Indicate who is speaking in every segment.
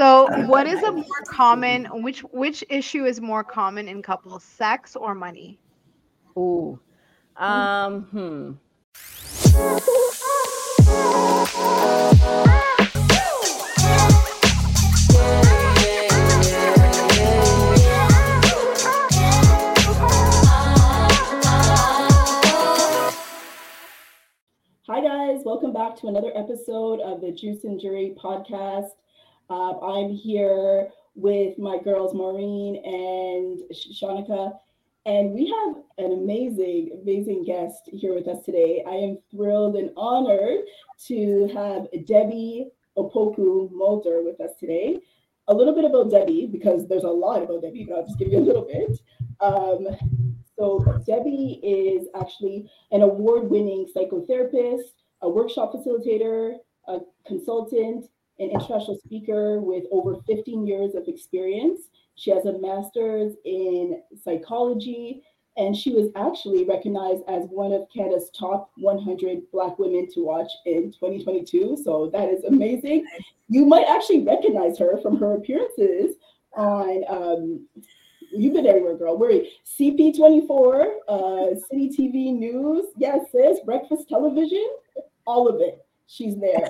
Speaker 1: So, what is a more common which which issue is more common in couples, sex or money?
Speaker 2: Ooh. Um, hmm.
Speaker 3: Hi, guys. Welcome back to another episode of the Juice and Jury podcast. Uh, I'm here with my girls, Maureen and Shanika, and we have an amazing, amazing guest here with us today. I am thrilled and honored to have Debbie Opoku Mulder with us today. A little bit about Debbie, because there's a lot about Debbie, but I'll just give you a little bit. Um, so, Debbie is actually an award winning psychotherapist, a workshop facilitator, a consultant, an international speaker with over 15 years of experience. She has a master's in psychology, and she was actually recognized as one of Canada's top 100 Black women to watch in 2022. So that is amazing. You might actually recognize her from her appearances on. Um, You've been everywhere, girl. We're CP24, uh, City TV News. Yes, sis. Breakfast Television. All of it. She's there.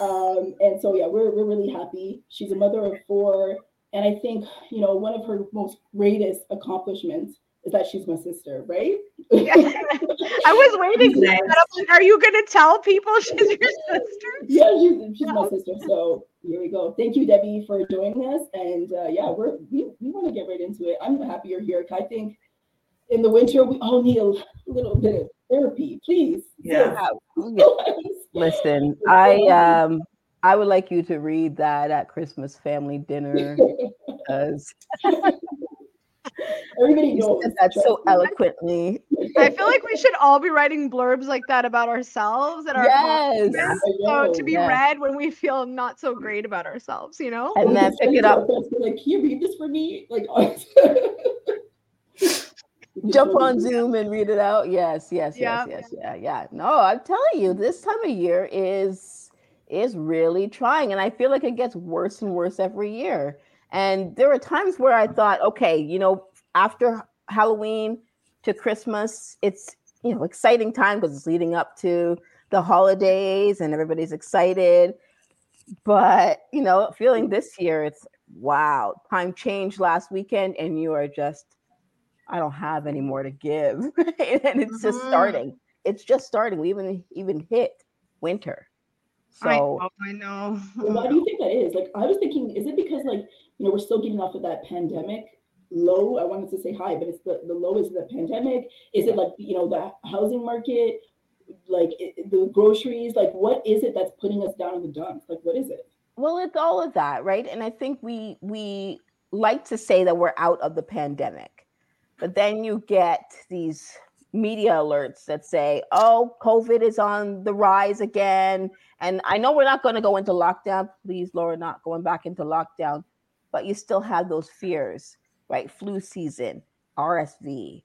Speaker 3: Um, and so, yeah, we're, we're really happy. She's a mother of four. And I think, you know, one of her most greatest accomplishments is that she's my sister, right?
Speaker 1: Yeah. I was waiting. Nice. Like, are you going to tell people she's your sister?
Speaker 3: Yeah, she's, she's my sister. So here we go. Thank you, Debbie, for joining us. And uh, yeah, we're we, we want to get right into it. I'm happy you're here. I think in the winter we all need a little bit of therapy, please.
Speaker 2: Yeah. Listen, I um I would like you to read that at Christmas family dinner because
Speaker 3: everybody knows
Speaker 2: that so eloquently.
Speaker 1: I feel like we should all be writing blurbs like that about ourselves and our
Speaker 2: yes.
Speaker 1: so to be yes. read when we feel not so great about ourselves, you know,
Speaker 2: and then pick it up.
Speaker 3: Like, can you read this for me? Like.
Speaker 2: jump on Zoom and read it out. Yes, yes, yes, yes, yeah, yeah. No, I'm telling you, this time of year is is really trying, and I feel like it gets worse and worse every year. And there are times where I thought, okay, you know, after Halloween to Christmas, it's you know exciting time because it's leading up to the holidays and everybody's excited. But you know, feeling this year, it's wow, time changed last weekend, and you are just I don't have any more to give. and it's mm-hmm. just starting. It's just starting. We even even hit winter. So
Speaker 1: I know. I know.
Speaker 3: Why do you think that is? Like I was thinking, is it because like you know we're still getting off of that pandemic low? I wanted to say high, but it's the the low is the pandemic. Is it like you know the housing market, like it, the groceries? Like what is it that's putting us down in the dumps? Like what is it?
Speaker 2: Well, it's all of that, right? And I think we we like to say that we're out of the pandemic but then you get these media alerts that say, oh, COVID is on the rise again. And I know we're not going to go into lockdown. Please, Laura, not going back into lockdown. But you still have those fears, right? Flu season, RSV,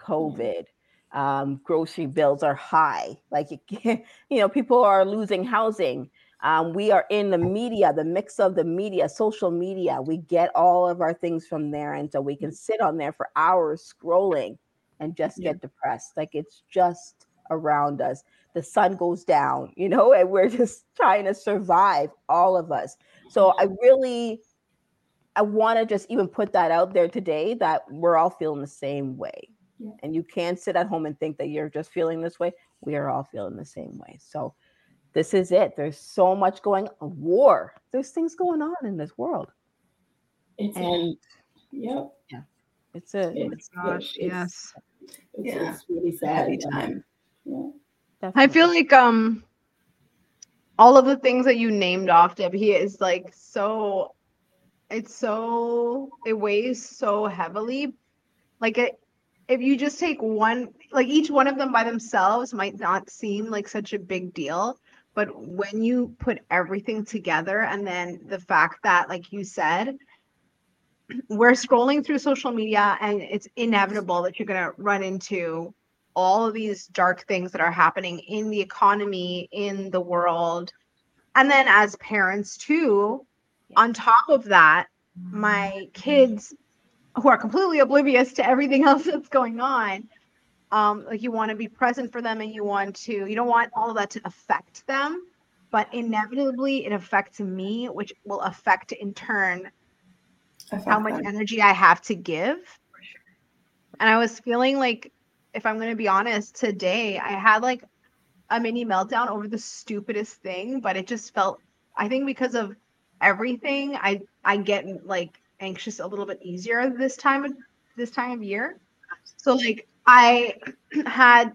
Speaker 2: COVID, um, grocery bills are high. Like, you, you know, people are losing housing. Um, we are in the media, the mix of the media, social media. We get all of our things from there. And so we can sit on there for hours scrolling and just yeah. get depressed. Like it's just around us. The sun goes down, you know, and we're just trying to survive, all of us. So I really, I want to just even put that out there today that we're all feeling the same way. Yeah. And you can't sit at home and think that you're just feeling this way. We are all feeling the same way. So this is it. There's so much going on. War. There's things going on in this world.
Speaker 3: It's and
Speaker 2: yep. Yeah. It's a
Speaker 1: it's, it's gosh, it's, yes.
Speaker 3: It's, yeah. it's really sad
Speaker 1: time. Yeah. Definitely. I feel like um all of the things that you named off, Debbie, is like so it's so it weighs so heavily. Like it if you just take one like each one of them by themselves might not seem like such a big deal but when you put everything together, and then the fact that, like you said, we're scrolling through social media and it's inevitable that you're going to run into all of these dark things that are happening in the economy, in the world. And then as parents, too, on top of that, my mm-hmm. kids who are completely oblivious to everything else that's going on, um, like you want to be present for them and you want to, you don't want all of that to affect them, but inevitably it affects me, which will affect in turn affect how much them. energy I have to give. And I was feeling like, if I'm going to be honest, today I had like a mini meltdown over the stupidest thing, but it just felt I think because of everything, I I get like anxious a little bit easier this time of this time of year. So like I had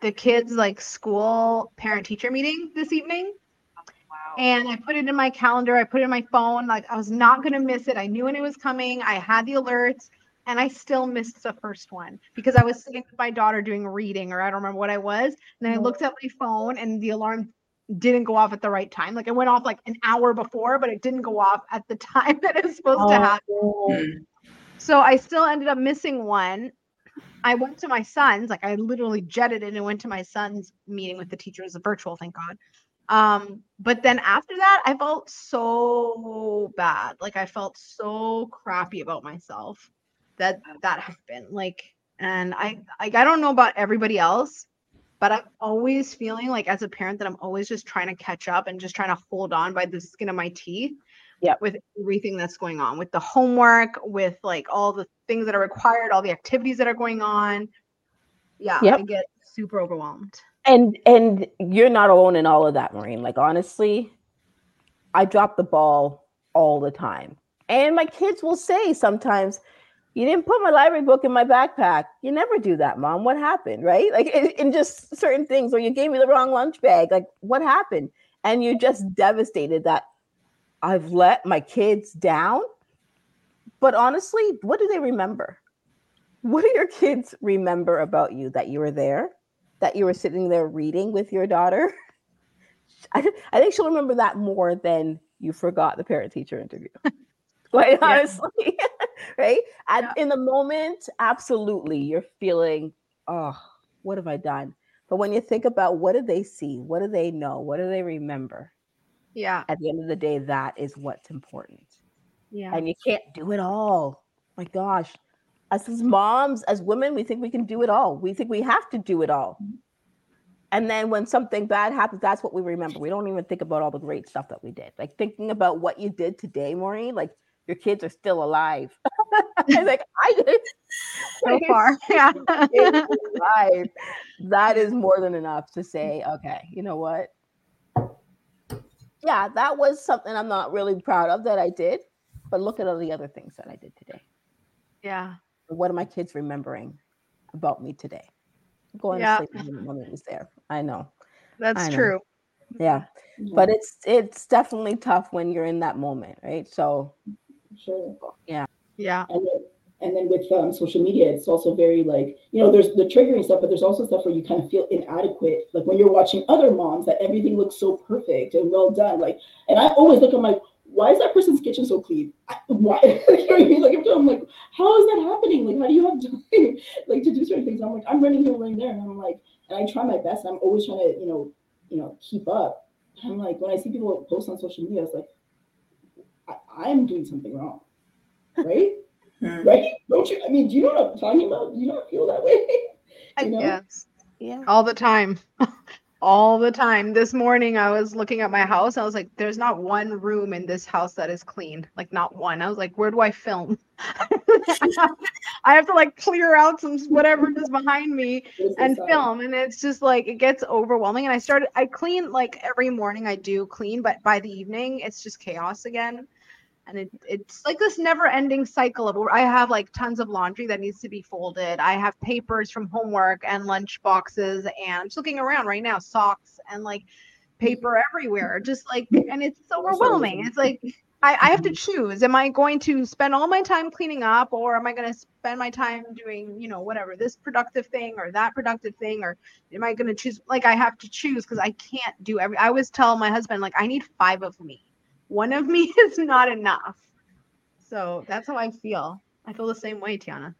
Speaker 1: the kids like school parent teacher meeting this evening. Wow. And I put it in my calendar. I put it in my phone. Like I was not gonna miss it. I knew when it was coming. I had the alerts and I still missed the first one because I was sitting with my daughter doing reading, or I don't remember what I was. And then I looked at my phone, and the alarm didn't go off at the right time. Like it went off like an hour before, but it didn't go off at the time that it was supposed oh. to happen. So I still ended up missing one. I went to my son's, like I literally jetted in and went to my son's meeting with the teachers, was virtual, thank God. Um, but then after that, I felt so bad. Like I felt so crappy about myself that that happened like and i like i don't know about everybody else but i'm always feeling like as a parent that i'm always just trying to catch up and just trying to hold on by the skin of my teeth
Speaker 2: yeah
Speaker 1: with everything that's going on with the homework with like all the things that are required all the activities that are going on yeah yep. i get super overwhelmed
Speaker 2: and and you're not alone in all of that maureen like honestly i drop the ball all the time and my kids will say sometimes you didn't put my library book in my backpack. You never do that, mom. What happened? Right? Like in, in, just certain things, or you gave me the wrong lunch bag. Like what happened? And you're just devastated that I've let my kids down. But honestly, what do they remember? What do your kids remember about you that you were there, that you were sitting there reading with your daughter? I, I think she'll remember that more than you forgot the parent teacher interview. Quite yeah. honestly. right? And yeah. in the moment, absolutely, you're feeling, oh, what have I done? But when you think about what do they see? What do they know? What do they remember?
Speaker 1: Yeah.
Speaker 2: At the end of the day, that is what's important.
Speaker 1: Yeah.
Speaker 2: And you can't do it all. My gosh. Us as moms, as women, we think we can do it all. We think we have to do it all. Mm-hmm. And then when something bad happens, that's what we remember. We don't even think about all the great stuff that we did. Like thinking about what you did today, Maureen, like your kids are still alive. like I did
Speaker 1: so far. Yeah.
Speaker 2: alive. That is more than enough to say, okay, you know what? Yeah, that was something I'm not really proud of that I did. But look at all the other things that I did today.
Speaker 1: Yeah.
Speaker 2: What are my kids remembering about me today? Going yeah. to sleep when it was there. I know.
Speaker 1: That's I know. true.
Speaker 2: Yeah. Mm-hmm. But it's it's definitely tough when you're in that moment, right? So
Speaker 3: sure.
Speaker 2: Yeah.
Speaker 1: Yeah.
Speaker 3: And and then with um, social media, it's also very like, you know, there's the triggering stuff, but there's also stuff where you kind of feel inadequate. Like when you're watching other moms that everything looks so perfect and well done. Like, and I always look at my, why is that person's kitchen so clean? I, why? Like, I'm like, how is that happening? Like, how do you have time like to do certain things? I'm like, I'm running here, running there, and I'm like, and I try my best. I'm always trying to, you know, you know, keep up. I'm like, when I see people post on social media, it's like, I, am doing something wrong, right? Hmm. right? Don't you? I mean, do you know what I'm talking about? Do you not feel that way?
Speaker 1: you know? Yes. Yeah. All the time. All the time. This morning I was looking at my house. I was like, there's not one room in this house that is clean. Like not one. I was like, where do I film? I have to like clear out some whatever is behind me and film. And it's just like it gets overwhelming. And I started I clean like every morning I do clean, but by the evening it's just chaos again and it, it's like this never ending cycle of i have like tons of laundry that needs to be folded. I have papers from homework and lunch boxes and i'm just looking around right now socks and like paper everywhere. Just like and it's so overwhelming. it's like I, I have to choose. Am i going to spend all my time cleaning up or am i going to spend my time doing you know whatever this productive thing or that productive thing? Or am i going to choose like i have to choose because i can't do every i always tell my husband like i need five of me one of me is not enough. So that's how I feel. I feel the same way, Tiana.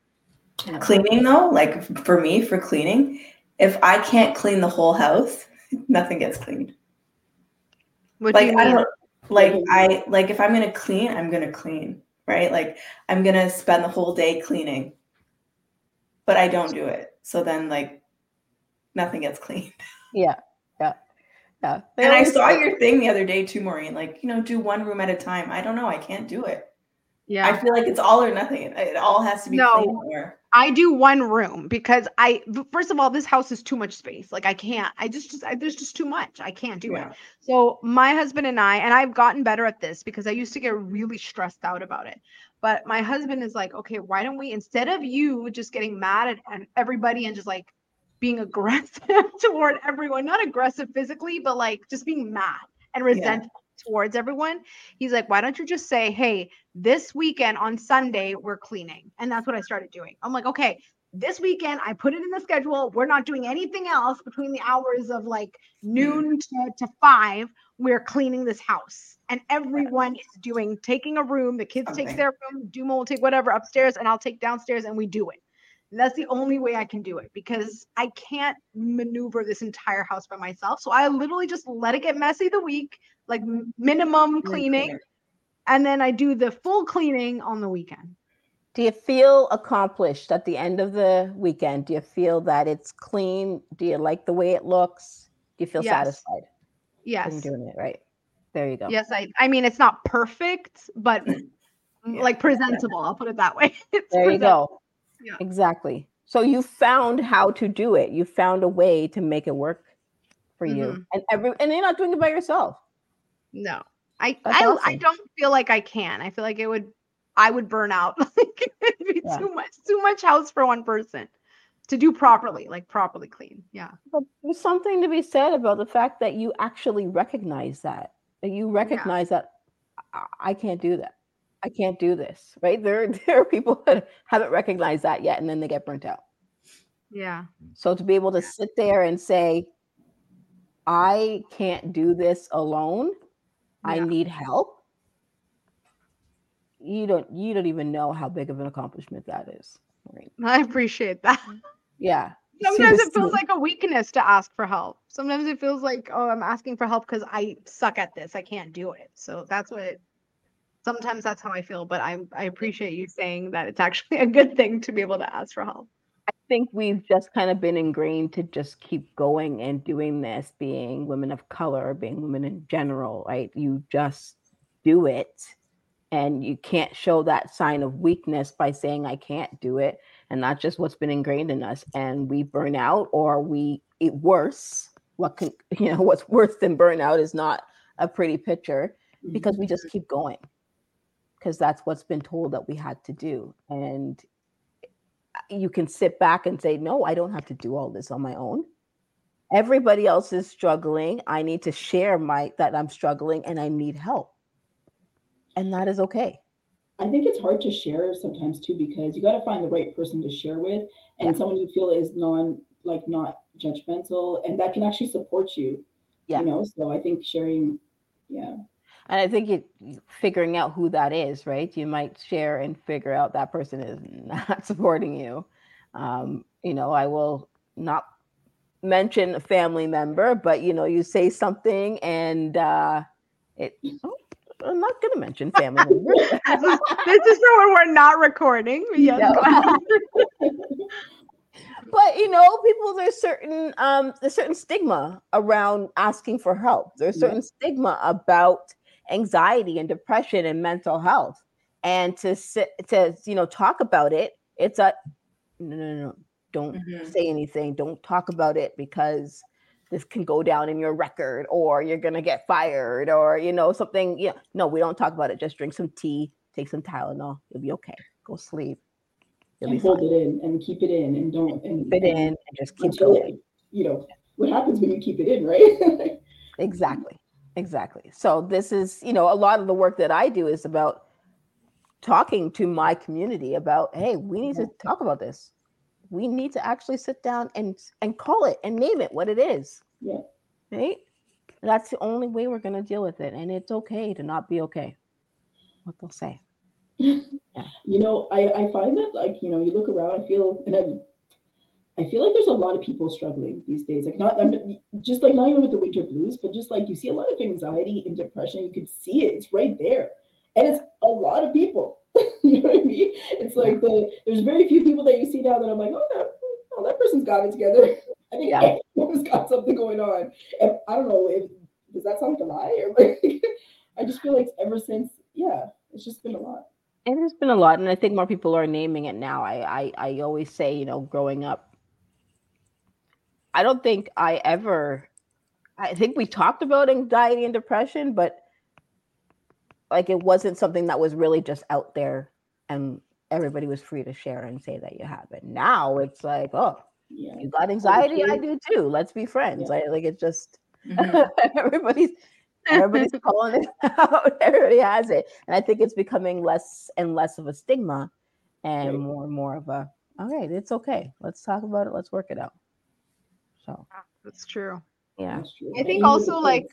Speaker 4: Cleaning though, like for me, for cleaning, if I can't clean the whole house, nothing gets cleaned.
Speaker 1: What like, do you mean?
Speaker 4: Like I like if I'm gonna clean, I'm gonna clean, right? Like I'm gonna spend the whole day cleaning, but I don't do it. So then like nothing gets cleaned.
Speaker 2: Yeah, yeah.
Speaker 4: And I saw your thing the other day too, Maureen. Like you know, do one room at a time. I don't know. I can't do it.
Speaker 1: Yeah.
Speaker 4: I feel like it's all or nothing. It, all has to be
Speaker 1: No. I do one room because I first of all this house is too much space. Like I can't. I just just I, there's just too much. I can't do
Speaker 4: Yeah.
Speaker 1: it. So my husband and I and I've gotten better at this because I used to get really stressed out about it. But my husband is like, "Okay, why don't we instead of you just getting mad at everybody and just like being aggressive toward everyone, not aggressive physically, but like just being mad and resentful towards everyone. He's like, why don't you just say, hey, this weekend on Sunday, we're cleaning. And that's what I started doing. I'm like, okay, this weekend, I put it in the schedule. We're not doing anything else between the hours of like noon to, to five. We're cleaning this house. And everyone is doing, taking a room. The kids take their room, Duma will take whatever upstairs, and I'll take downstairs, and we do it. And that's the only way I can do it because I can't maneuver this entire house by myself. So I literally just let it get messy the week, like minimum cleaning, and then I do the full cleaning on the weekend.
Speaker 2: Do you feel accomplished at the end of the weekend? Do you feel that it's clean? Do you like the way it looks? Do you feel
Speaker 1: Yes.
Speaker 2: satisfied
Speaker 1: Yes.
Speaker 2: in doing it right? There you go.
Speaker 1: Yes, I I mean it's not perfect, but
Speaker 4: Yeah.
Speaker 1: like presentable. I'll put it that way. It's
Speaker 2: There you go.
Speaker 1: Yeah.
Speaker 2: Exactly. So you found how to do it. You found a way to make it work for you.
Speaker 1: Mhm.
Speaker 2: And every and you're not doing it by yourself.
Speaker 1: No. I I, I don't feel like I can. I feel like it would I would burn out. like it'd be
Speaker 2: Yeah.
Speaker 1: too much too much house for one person to do properly, like properly clean. Yeah.
Speaker 2: But there's something to be said about the fact that you actually recognize that. That you recognize that I, I can't do that. I can't do this. Right? There, there are people that haven't recognized that yet, and then they get burnt out.
Speaker 1: Yeah.
Speaker 2: So to be able to sit there and say, I can't do this alone. I need help. You don't you don't even know how big of an accomplishment that is. Right.
Speaker 1: I appreciate that.
Speaker 2: Yeah.
Speaker 1: Sometimes it feels like a weakness to ask for help. Sometimes it feels like, oh, I'm asking for help because I suck at this. I can't do it. So that's what it, sometimes that's how I feel. But I I appreciate you saying that it's actually a good thing to be able to ask for help.
Speaker 2: I think we've just kind of been ingrained to just keep going and doing this, being women of color, being women in general, right? You just do it and you can't show that sign of weakness by saying, I can't do it. And that's just what's been ingrained in us. And we burn out or we eat worse. What can, you know, what's worse than burnout is not a pretty picture because we just mm-hmm. keep going because that's what's been told that we had to do. And uh, you can sit back and say, No, I don't have to do all this on my own. Everybody else is struggling. I need to share my that I'm struggling and I need help. And that is okay.
Speaker 3: I think it's hard to share sometimes too because you got to find the right person to share with and
Speaker 2: Yeah.
Speaker 3: someone you feel is non like not judgmental and that can actually support you.
Speaker 2: Yeah.
Speaker 3: You know, so I think sharing, yeah.
Speaker 2: And I think it figuring out who that is, right? You might share and figure out that person is not supporting you. Um, you know, I will not mention a family member, but you know, you say something and uh it oh, I'm not gonna mention family member.
Speaker 1: this is this is when we're not recording. Yes,
Speaker 2: Yeah. but you know people there's certain um there's certain stigma around asking for help there's
Speaker 3: Yeah.
Speaker 2: certain stigma about anxiety and depression and mental health and to sit to you know talk about it it's a no no no don't
Speaker 4: Mhm.
Speaker 2: say anything don't talk about it because this can go down in your record or you're gonna get fired or you know something yeah no we don't talk about it just drink some tea take some tylenol you'll be okay go sleep you'll
Speaker 3: And hold
Speaker 2: fine
Speaker 3: it in and keep it in and don't and
Speaker 2: fit in and just keep
Speaker 3: until
Speaker 2: going.
Speaker 3: it, you know what happens when you keep it in, right?
Speaker 2: Exactly. Exactly. So this is, you know, a lot of the work that I do is about talking to my community about, hey, we need to talk about this. We need to actually sit down and and call it and name it what it is.
Speaker 3: Yeah.
Speaker 2: Right? That's the only way we're going to deal with it and it's okay to not be okay. What they'll say. yeah.
Speaker 3: you know, I, I find that like, you know, you look around, I feel and I'm I feel like there's a lot of people struggling these days. Like not I'm, just like not even with the winter blues, but just like you see a lot of anxiety and depression. You can see it; it's right there, and it's a lot of people. you know what I mean? It's like the there's very few people that you see now that I'm like, oh, that, oh, that person's got it together. I think yeah. everyone's got something going on, and I don't know if does that sound like a lie or like I just feel like ever since, yeah, it's just been a lot.
Speaker 2: It has been a lot, and I think more people are naming it now. I, I, I always say, you know, growing up, I don't think I ever. I think we talked about anxiety and depression, but like it wasn't something that was really just out there, and everybody was free to share and say that you have it. Now it's like, oh, yeah. you got anxiety, I do too. Let's be friends. Yeah. Like, like it just mm-hmm. everybody's Everybody's calling it out. Everybody has it. And I think it's becoming less and less of a stigma and more and more of a, all right, it's okay. Let's talk about it. Let's work it out. So
Speaker 1: that's true.
Speaker 2: Yeah. That's
Speaker 1: true. I think also like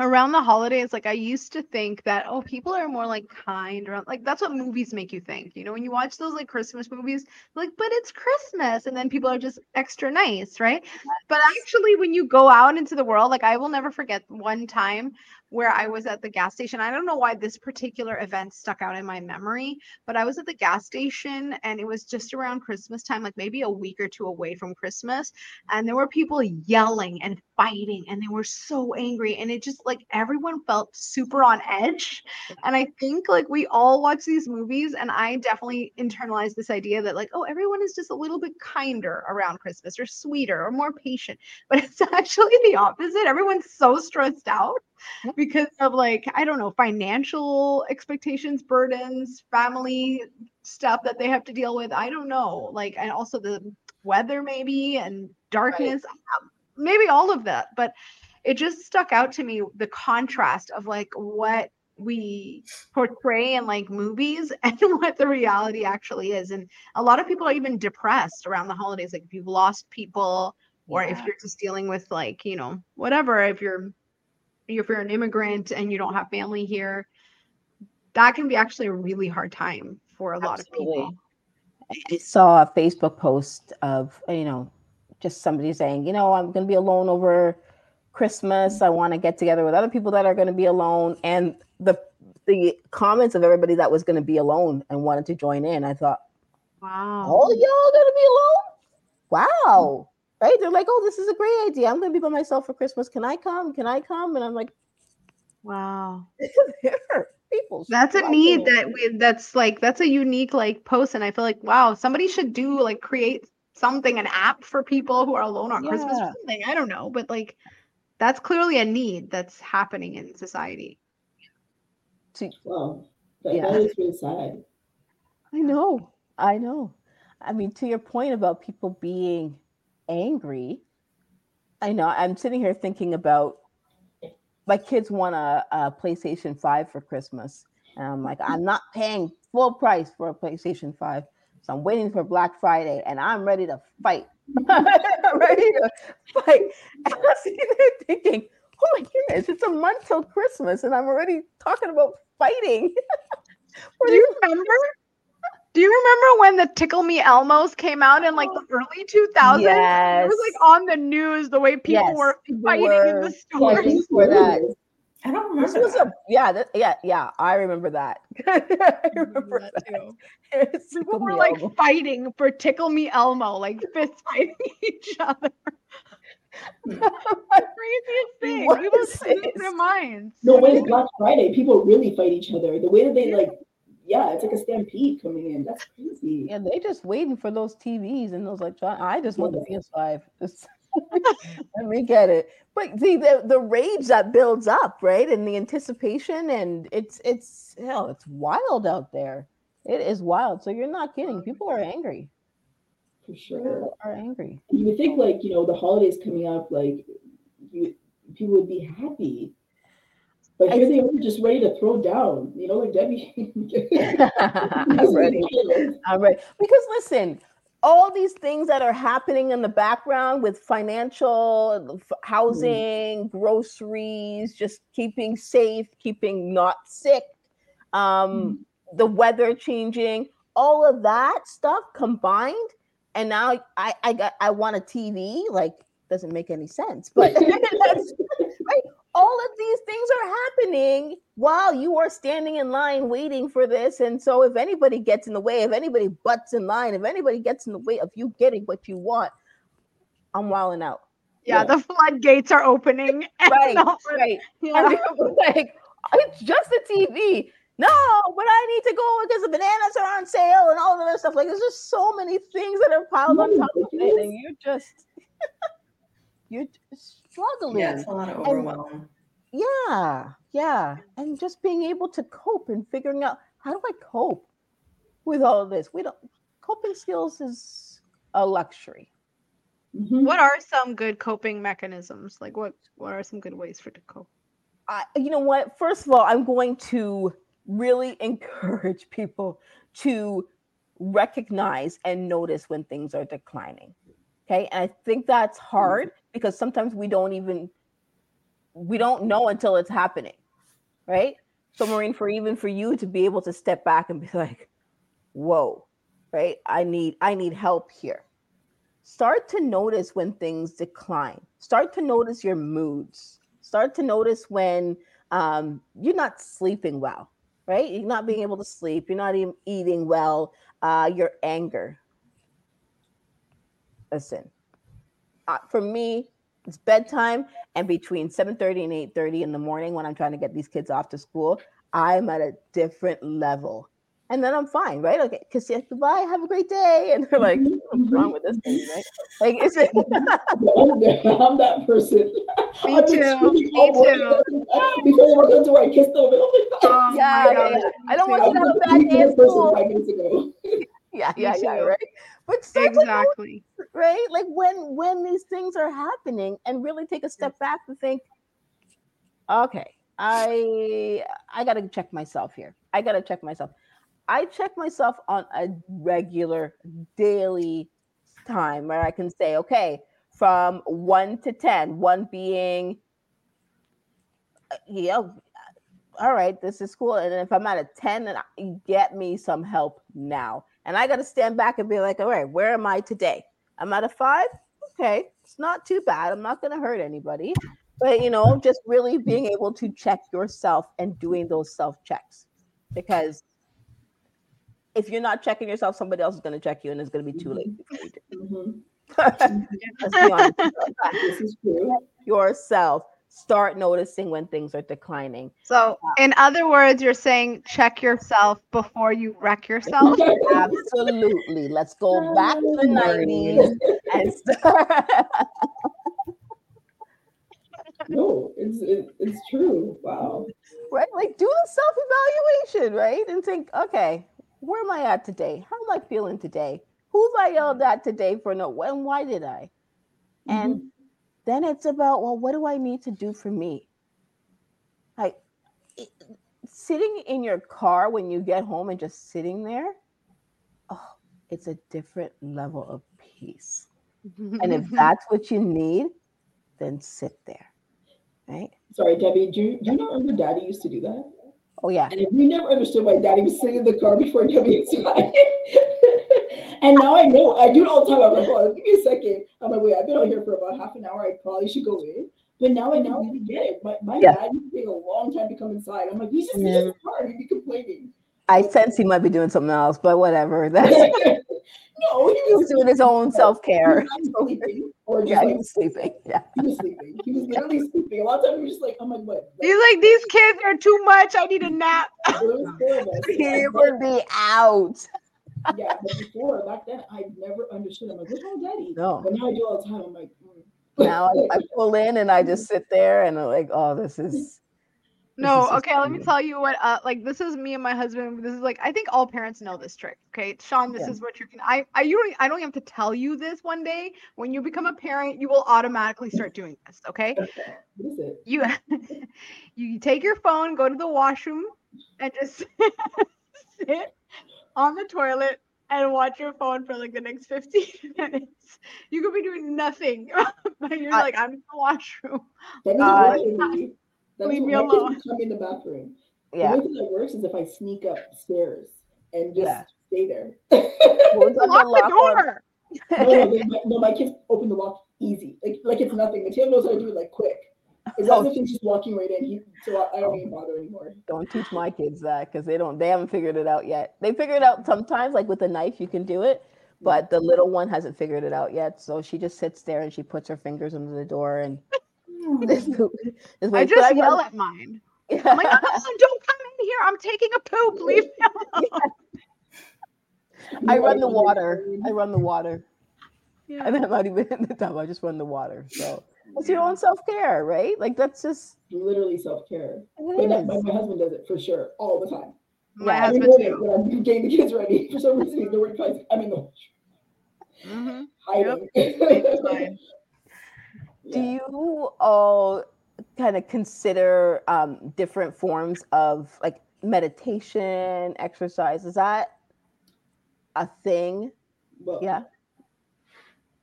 Speaker 1: around the holidays like i used to think that oh people are more like kind around like that's what movies make you think you know when you watch those like christmas movies like but it's christmas and then people are just extra nice right but actually when you go out into the world like i will never forget one time where I was at the gas station. I don't know why this particular event stuck out in my memory, but I was at the gas station and it was just around Christmas time, like maybe a week or two away from Christmas. And there were people yelling and fighting and they were so angry. And it just like everyone felt super on edge. And I think like we all watch these movies and I definitely internalized this idea that like, oh, everyone is just a little bit kinder around Christmas or sweeter or more patient. But it's actually the opposite. Everyone's so stressed out because of like I don't know financial expectations, burdens, family stuff that they have to deal with. I don't know, like and also the weather maybe and darkness, right. maybe all of that. But it just stuck out to me the contrast of like what we portray in like movies and what the reality actually is. And a lot of people are even depressed around the holidays. Like if you've lost people, or yeah. if you're just dealing with like, you know, whatever, if you're if you're an immigrant and you don't have family here, that can be actually a really hard time for a lot Absolutely. of people.
Speaker 2: I saw a Facebook post of, you know, just somebody saying, you know, I'm going to be alone over Christmas. I want to get together with other people that are going to be alone. And the the comments of everybody that was going to be alone and wanted to join in, I thought,
Speaker 1: wow,
Speaker 2: all y'all going to be alone? Wow right? They're like, oh, this is a great idea. I'm going to be by myself for Christmas. Can I come? Can I come? And I'm like,
Speaker 1: wow. people. That's a need that we, that's like, that's a unique like post. And I feel like, wow, somebody should do like create something, an app for people who are alone on yeah. Christmas or something. I don't know. But like, that's clearly a need that's happening in society.
Speaker 3: Wow. That, yeah. that is really sad.
Speaker 2: I know. I know. I mean, to your point about people being angry. I know I'm sitting here thinking about my kids want a, a PlayStation 5 for Christmas. And I'm like, I'm not paying full price for a PlayStation 5. So I'm waiting for Black Friday and I'm ready to fight. I'm ready to fight. And I'm sitting there thinking, oh my goodness, it's a month till Christmas and I'm already talking about fighting.
Speaker 1: Do you remember? Do you remember when the Tickle Me Elmos came out in like the early 2000s? Yes. It was like on the news the way people yes, were fighting were in the stores.
Speaker 2: For that. I don't remember. This was that. a yeah, that, yeah, yeah. I remember that. I remember that,
Speaker 1: that. People were like Elmo. fighting for Tickle Me Elmo, like fist fighting each other. craziest thing. What people lose their minds.
Speaker 3: No, when it's Black Friday, people really fight each other. The way that they like yeah, it's like a stampede coming in. That's crazy.
Speaker 2: Yeah, they just waiting for those TVs and those like I just want the PS5. let me get it. But see the the rage that builds up, right? And the anticipation and it's it's hell, it's wild out there. It is wild. So you're not kidding. People are angry.
Speaker 3: For sure. People
Speaker 2: are angry.
Speaker 3: You would think like, you know, the holidays coming up, like you people would be happy but here they were just ready to throw down, you know, like Debbie.
Speaker 2: I'm ready. I'm ready. Because listen, all these things that are happening in the background with financial, housing, mm. groceries, just keeping safe, keeping not sick, um, mm. the weather changing, all of that stuff combined and now I I got I want a TV. Like doesn't make any sense, but right. All of these things are happening while you are standing in line waiting for this. And so, if anybody gets in the way, if anybody butts in line, if anybody gets in the way of you getting what you want, I'm wilding out.
Speaker 1: Yeah, yeah. the floodgates are opening.
Speaker 2: Right, right. Yeah. like, it's just a TV no, but I need to go because the bananas are on sale and all of that stuff. Like there's just so many things that are piled on top of it, and you're just you're struggling.
Speaker 4: Yeah, it's a lot of overwhelm.
Speaker 2: And, yeah, yeah, and just being able to cope and figuring out how do I cope with all of this. We don't coping skills is a luxury.
Speaker 1: Mm-hmm. What are some good coping mechanisms? Like what what are some good ways for to cope?
Speaker 2: I, you know what? First of all, I'm going to really encourage people to recognize and notice when things are declining. Okay. And I think that's hard because sometimes we don't even we don't know until it's happening. Right. So Maureen, for even for you to be able to step back and be like, whoa, right? I need I need help here. Start to notice when things decline. Start to notice your moods. Start to notice when um, you're not sleeping well right? You're not being able to sleep. You're not even eating well. Uh, your anger. Listen, uh, for me, it's bedtime, and between 7:30 and 8:30 in the morning when I'm trying to get these kids off to school, I'm at a different level. And then I'm fine, right? Okay, because yes, goodbye, have a great day. And they're like, what's wrong with this thing, right? Like, is it?
Speaker 3: I'm that person.
Speaker 1: Me too. Me too.
Speaker 3: Before we walk into I kissed them.
Speaker 2: Oh yeah, yeah, yeah, I don't want you to have a bad day at school. Yeah, yeah, yeah, right. But
Speaker 1: exactly,
Speaker 2: like, right? Like when when these things are happening, and really take a step back to think, okay, I I got to check myself here. I got to check myself I check myself on a regular daily time where I can say, okay, from one to 10, one being, uh, yeah, all right, this is cool. And if I'm at a 10, then get me some help now. And I got to stand back and be like, all right, where am I today? I'm at a five. Okay, it's not too bad. I'm not going to hurt anybody. But, you know, just really being able to check yourself and doing those self checks because if you're not checking yourself, somebody else is going to check you, and it's going to be too late. Mm-hmm. this is true. Yourself start noticing when things are declining.
Speaker 1: So, in other words, you're saying check yourself before you wreck yourself.
Speaker 2: Absolutely. Let's go back to the 90s and start.
Speaker 3: no, it's it, it's true. Wow.
Speaker 2: Right, like do a self evaluation, right, and think, okay, where am I at today? How am I feeling today? Who's I yelled at today for no when why did I? Mm-hmm. Then it's about, well, what do I need to do for me? Like it, sitting in your car when you get home and just sitting there, oh, it's a different level of peace. and if that's what you need, then sit there. Right?
Speaker 3: Sorry, Debbie, do you, do you know remember daddy used to do that?
Speaker 2: Oh yeah.
Speaker 3: And we never understood why daddy was sitting in the car before WXY. and now I know I do it all the time. I'm like, oh, give me a second. I'm like, wait, I've been out here for about half an hour. I probably should go in. But now I now really mm-hmm. get it. My, my yeah. dad used to take a long time to come inside. I'm like, he's just yeah. in the car. He'd be complaining.
Speaker 2: I sense he might be doing something else, but whatever. That's
Speaker 3: no,
Speaker 2: he was doing his own self care. Or yeah, like, he was sleeping. Yeah,
Speaker 3: he was sleeping. He was literally sleeping. A lot of times he was just like, "I'm like, what?"
Speaker 1: He's like, "These kids are too much. I need a nap."
Speaker 2: he would be out.
Speaker 3: Yeah, but before back then, I never understood. I'm like, "What's wrong, Daddy?"
Speaker 2: No,
Speaker 3: but now I do all the time. I'm like. Mm.
Speaker 2: now I, I, pull in and I just sit there and I'm like, oh, this is
Speaker 1: no, okay, let me tell you what uh like this is me and my husband. This is like I think all parents know this trick. Okay. Sean, this yeah. is what you can I I you don't I don't have to tell you this one day. When you become a parent, you will automatically start doing this. Okay.
Speaker 3: okay. What is it?
Speaker 1: You you take your phone, go to the washroom, and just sit on the toilet and watch your phone for like the next 15 minutes. You could be doing nothing, but you're I, like, I'm in the washroom. That Uh,
Speaker 3: that's Leave me alone. Come in the bathroom. Yeah. The way that works is if I sneak upstairs and just yeah. stay there.
Speaker 1: Lock the door.
Speaker 3: no, no, they, no, my kids open the lock easy, like like it's nothing. Mateo knows how to do it like quick. It's as if he's just walking right in. He, so I, I don't even oh. bother anymore.
Speaker 2: Don't teach my kids that because they don't. They haven't figured it out yet. They figure it out sometimes, like with a knife, you can do it. But the little one hasn't figured it out yet. So she just sits there and she puts her fingers under the door and. Hmm.
Speaker 1: is, is I just I yell at mine. Yeah. I'm like, oh, don't come in here. I'm taking a poop. Leave me alone.
Speaker 2: I run the water. I run the water. Yeah. And I'm not even in the tub. I just run the water. So it's your own self care, right? Like that's just
Speaker 3: literally self care. my, my, husband does it for sure all the time.
Speaker 1: My yeah, husband too.
Speaker 3: When I'm getting the kids ready, for some reason he's nowhere to I'm in the mm-hmm. hiding. Yep.
Speaker 2: Do you all kind of consider um, different forms of like meditation, exercise? Is that a thing?
Speaker 3: Well,
Speaker 2: yeah.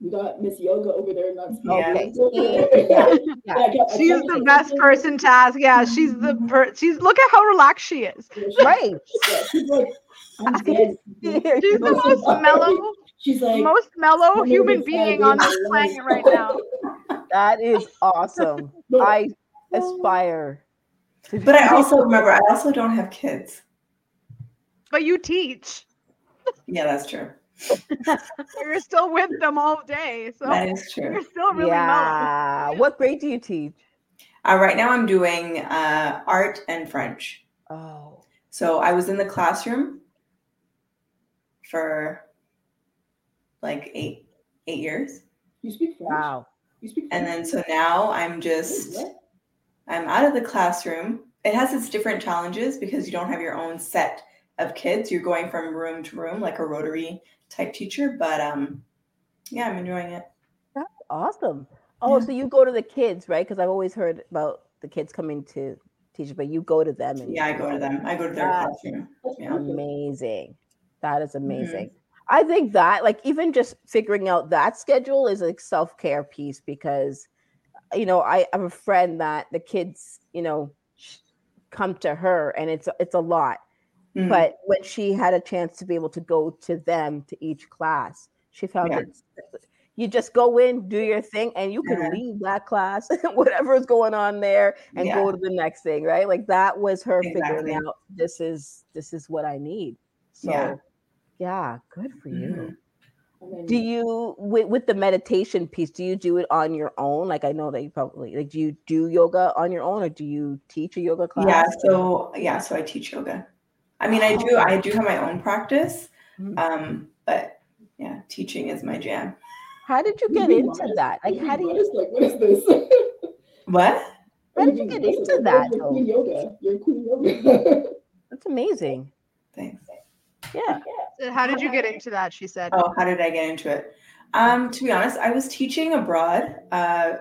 Speaker 3: We got Miss Yoga over there. Not
Speaker 1: okay. yeah. yeah. She's the best person to ask. Yeah, she's the per- she's look at how relaxed she is.
Speaker 2: right.
Speaker 3: she's like,
Speaker 1: she's the most mellow.
Speaker 3: She's like
Speaker 1: most mellow human being on this planet right now.
Speaker 2: That is awesome. I aspire.
Speaker 4: But I also remember I also don't have kids.
Speaker 1: But you teach.
Speaker 4: Yeah, that's true.
Speaker 1: You're still with them all day. So
Speaker 4: that is true.
Speaker 1: You're still really yeah.
Speaker 2: Mellow. What grade do you teach?
Speaker 4: Uh, right now, I'm doing uh, art and French.
Speaker 2: Oh.
Speaker 4: So I was in the classroom for like eight eight years.
Speaker 3: You speak French.
Speaker 2: Wow.
Speaker 3: You speak
Speaker 4: French? And then so now I'm just I'm out of the classroom. It has its different challenges because you don't have your own set of kids. You're going from room to room like a rotary type teacher, but um yeah, I'm enjoying it.
Speaker 2: That's awesome. Oh, yeah. so you go to the kids, right? Because I've always heard about the kids coming to teach, but you go to them. And
Speaker 4: yeah, I go to them. I go to their classroom.
Speaker 2: Yeah. Amazing. That is amazing. Mm-hmm. I think that, like, even just figuring out that schedule is like self care piece because, you know, I have a friend that the kids, you know, come to her and it's it's a lot Mm-hmm. But when she had a chance to be able to go to them to each class, she found yeah. it. You just go in, do your thing, and you can yeah. leave that class, whatever is going on there, and yeah. go to the next thing, right? Like that was her exactly. figuring out this is this is what I need. So yeah, yeah good for mm-hmm. you do you with, with the meditation piece do you do it on your own like i know that you probably like do you do yoga on your own or do you teach a yoga class
Speaker 4: yeah so yeah so i teach yoga I mean, I do I do have my own practice, mm. um, but yeah, teaching is my jam.
Speaker 2: How did you get into that? Like, how do you?
Speaker 3: Like, what is this?
Speaker 4: what?
Speaker 2: How did you get into that?
Speaker 3: You're yoga. You're queen yoga.
Speaker 2: That's amazing.
Speaker 4: Thanks.
Speaker 2: Yeah.
Speaker 1: So how did you get into that? She said.
Speaker 4: Oh, how did I get into it? Um, to be honest, I was teaching abroad. Uh,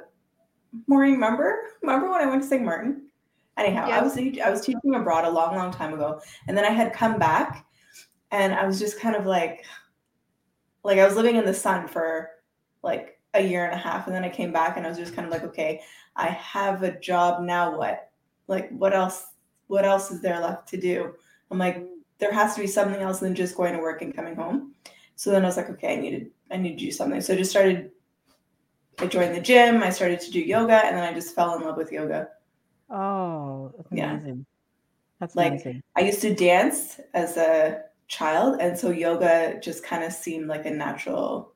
Speaker 4: Maureen, remember? Remember when I went to St. Martin? Anyhow, I was I was teaching abroad a long, long time ago, and then I had come back, and I was just kind of like, like I was living in the sun for like a year and a half, and then I came back, and I was just kind of like, okay, I have a job now. What? Like, what else? What else is there left to do? I'm like, there has to be something else than just going to work and coming home. So then I was like, okay, I needed I need to do something. So I just started. I joined the gym. I started to do yoga, and then I just fell in love with yoga.
Speaker 2: Oh, that's yeah. amazing. That's
Speaker 4: like
Speaker 2: amazing.
Speaker 4: I used to dance as a child, and so yoga just kind of seemed like a natural,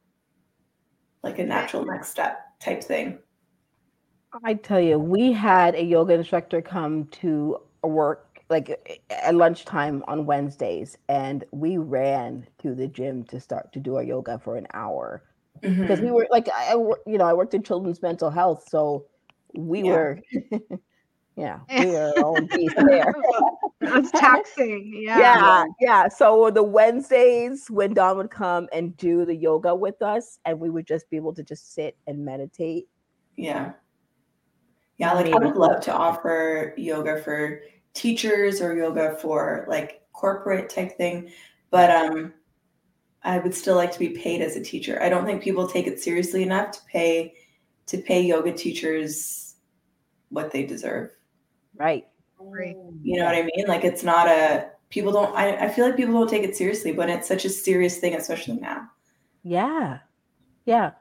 Speaker 4: like a natural next step type thing.
Speaker 2: I tell you, we had a yoga instructor come to work like at lunchtime on Wednesdays, and we ran to the gym to start to do our yoga for an hour mm-hmm. because we were like, I, you know, I worked in children's mental health, so we yeah. were yeah, we are our own beast there.
Speaker 1: it's taxing. Yeah.
Speaker 2: Yeah. Yeah. So the Wednesdays when Don would come and do the yoga with us, and we would just be able to just sit and meditate.
Speaker 4: Yeah. Yeah. Like I would love to offer yoga for teachers or yoga for like corporate type thing. But um I would still like to be paid as a teacher. I don't think people take it seriously enough to pay to pay yoga teachers what they deserve.
Speaker 2: Right.
Speaker 4: You know what I mean? Like it's not a people don't I, I feel like people don't take it seriously, but it's such a serious thing, especially now.
Speaker 2: Yeah. Yeah.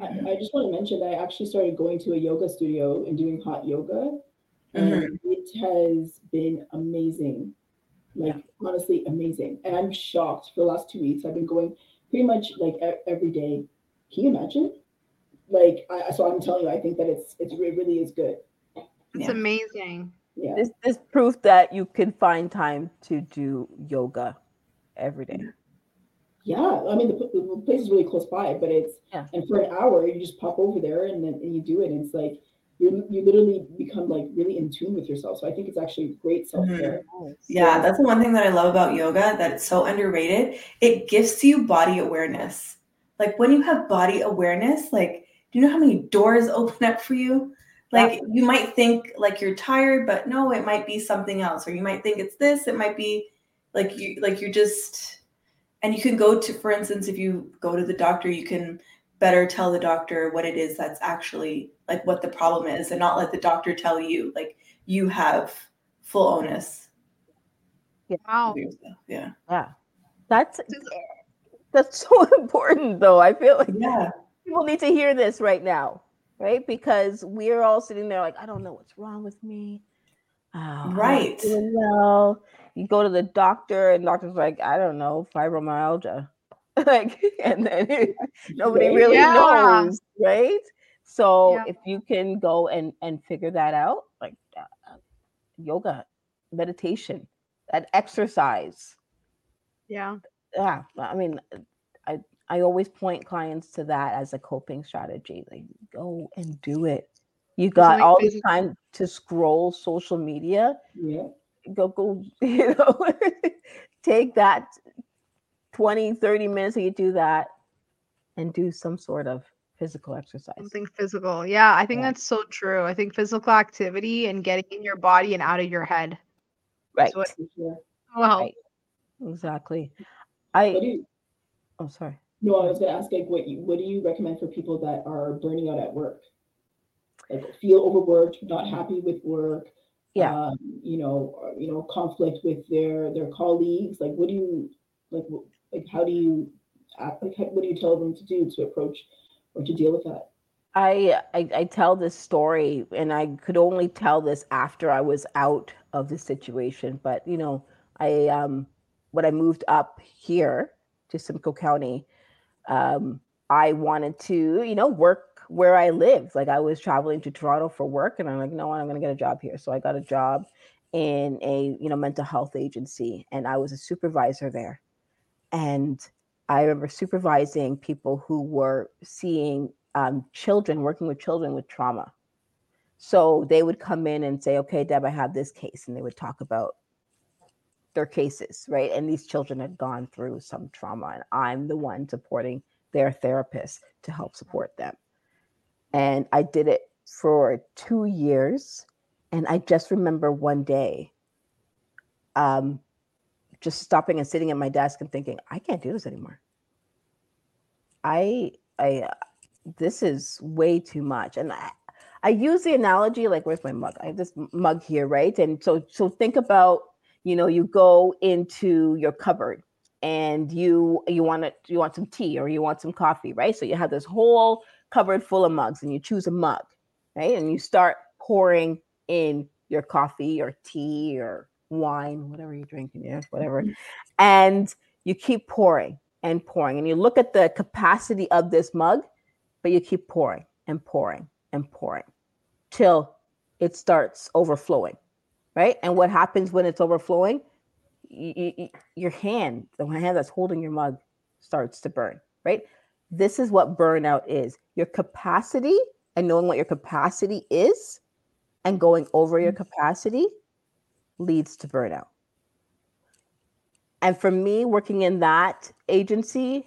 Speaker 3: I, I, just want to mention that I actually started going to a yoga studio and doing hot yoga, and mm-hmm. it has been amazing. Like yeah. honestly, amazing. And I'm shocked. For the last two weeks, I've been going pretty much like every day. Can you imagine? Like, I, so I'm telling you, I think that it's it's it really is good.
Speaker 1: It's yeah. amazing.
Speaker 2: Yeah. This this proof that you can find time to do yoga every day.
Speaker 3: Yeah, I mean the, the place is really close by, but it's yeah. and for an hour you just pop over there and then and you do it. And it's like you you literally become like really in tune with yourself. So I think it's actually great self care.
Speaker 4: Mm-hmm. Yeah, that's the one thing that I love about yoga that it's so underrated. It gives you body awareness. Like when you have body awareness, like do you know how many doors open up for you? Like yeah. you might think like you're tired, but no, it might be something else. Or you might think it's this. It might be like you like you're just and you can go to for instance if you go to the doctor you can better tell the doctor what it is that's actually like what the problem is and not let the doctor tell you like you have full onus
Speaker 2: yeah
Speaker 1: wow.
Speaker 4: yeah
Speaker 2: yeah that's that's so important though i feel like
Speaker 4: yeah
Speaker 2: people need to hear this right now right because we're all sitting there like i don't know what's wrong with me
Speaker 4: oh, right
Speaker 2: well you go to the doctor and doctor's like, I don't know, fibromyalgia. like, and then nobody really yeah. knows, right? So yeah. if you can go and and figure that out, like uh, uh yoga, meditation, that exercise.
Speaker 1: Yeah.
Speaker 2: Yeah. I mean, I I always point clients to that as a coping strategy. Like go and do it. You got all the time to scroll social media.
Speaker 3: Yeah
Speaker 2: go go you know take that 20 30 minutes and you do that and do some sort of physical exercise
Speaker 1: something physical yeah i think yeah. that's so true i think physical activity and getting in your body and out of your head
Speaker 2: right
Speaker 1: what, well right.
Speaker 2: exactly i you, oh sorry
Speaker 3: no i was going to ask like what you what do you recommend for people that are burning out at work? Like feel overworked not happy with work
Speaker 2: yeah. um,
Speaker 3: you know uh, you know conflict with their their colleagues like what do you like like how do you act, like what do you tell them to do to approach or to deal with that?
Speaker 2: I, I I tell this story and I could only tell this after I was out of the situation but you know I um when I moved up here to Simcoe County um I wanted to you know work where I lived. Like I was traveling to Toronto for work and I'm like, no, I'm going to get a job here. So I got a job in a, you know, mental health agency and I was a supervisor there. And I remember supervising people who were seeing um, children, working with children with trauma. So they would come in and say, okay, Deb, I have this case. And they would talk about their cases, right? And these children had gone through some trauma, and I'm the one supporting their therapist to help support them. And I did it for two years. And I just remember one day um, just stopping and sitting at my desk and thinking, I can't do this anymore. I, I, this is way too much. And I, I use the analogy like, where's my mug? I have this mug here, right? And so, so think about, you know, you go into your cupboard and you you want to you want some tea or you want some coffee, right? So you have this whole cupboard full of mugs and you choose a mug, right? And you start pouring in your coffee or tea or wine, whatever you're drinking, yeah, whatever. Mm-hmm. And you keep pouring and pouring. And you look at the capacity of this mug, but you keep pouring and pouring and pouring till it starts overflowing, right? And what happens when it's overflowing? You, you, your hand, the hand that's holding your mug, starts to burn, right? this is what burnout is your capacity and knowing what your capacity is and going over your mm-hmm. capacity leads to burnout. And for me, working in that agency,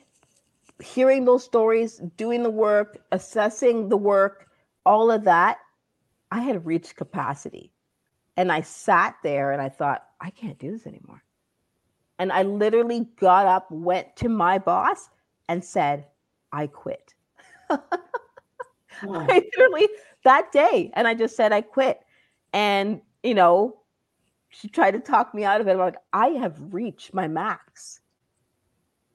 Speaker 2: hearing those stories, doing the work, assessing the work, all of that, I had reached capacity. And I sat there and I thought, I can't do this anymore. And I literally got up, went to my boss, and said, I quit. I literally that day, and I just said I quit. And you know, she tried to talk me out of it. I'm like, I have reached my max.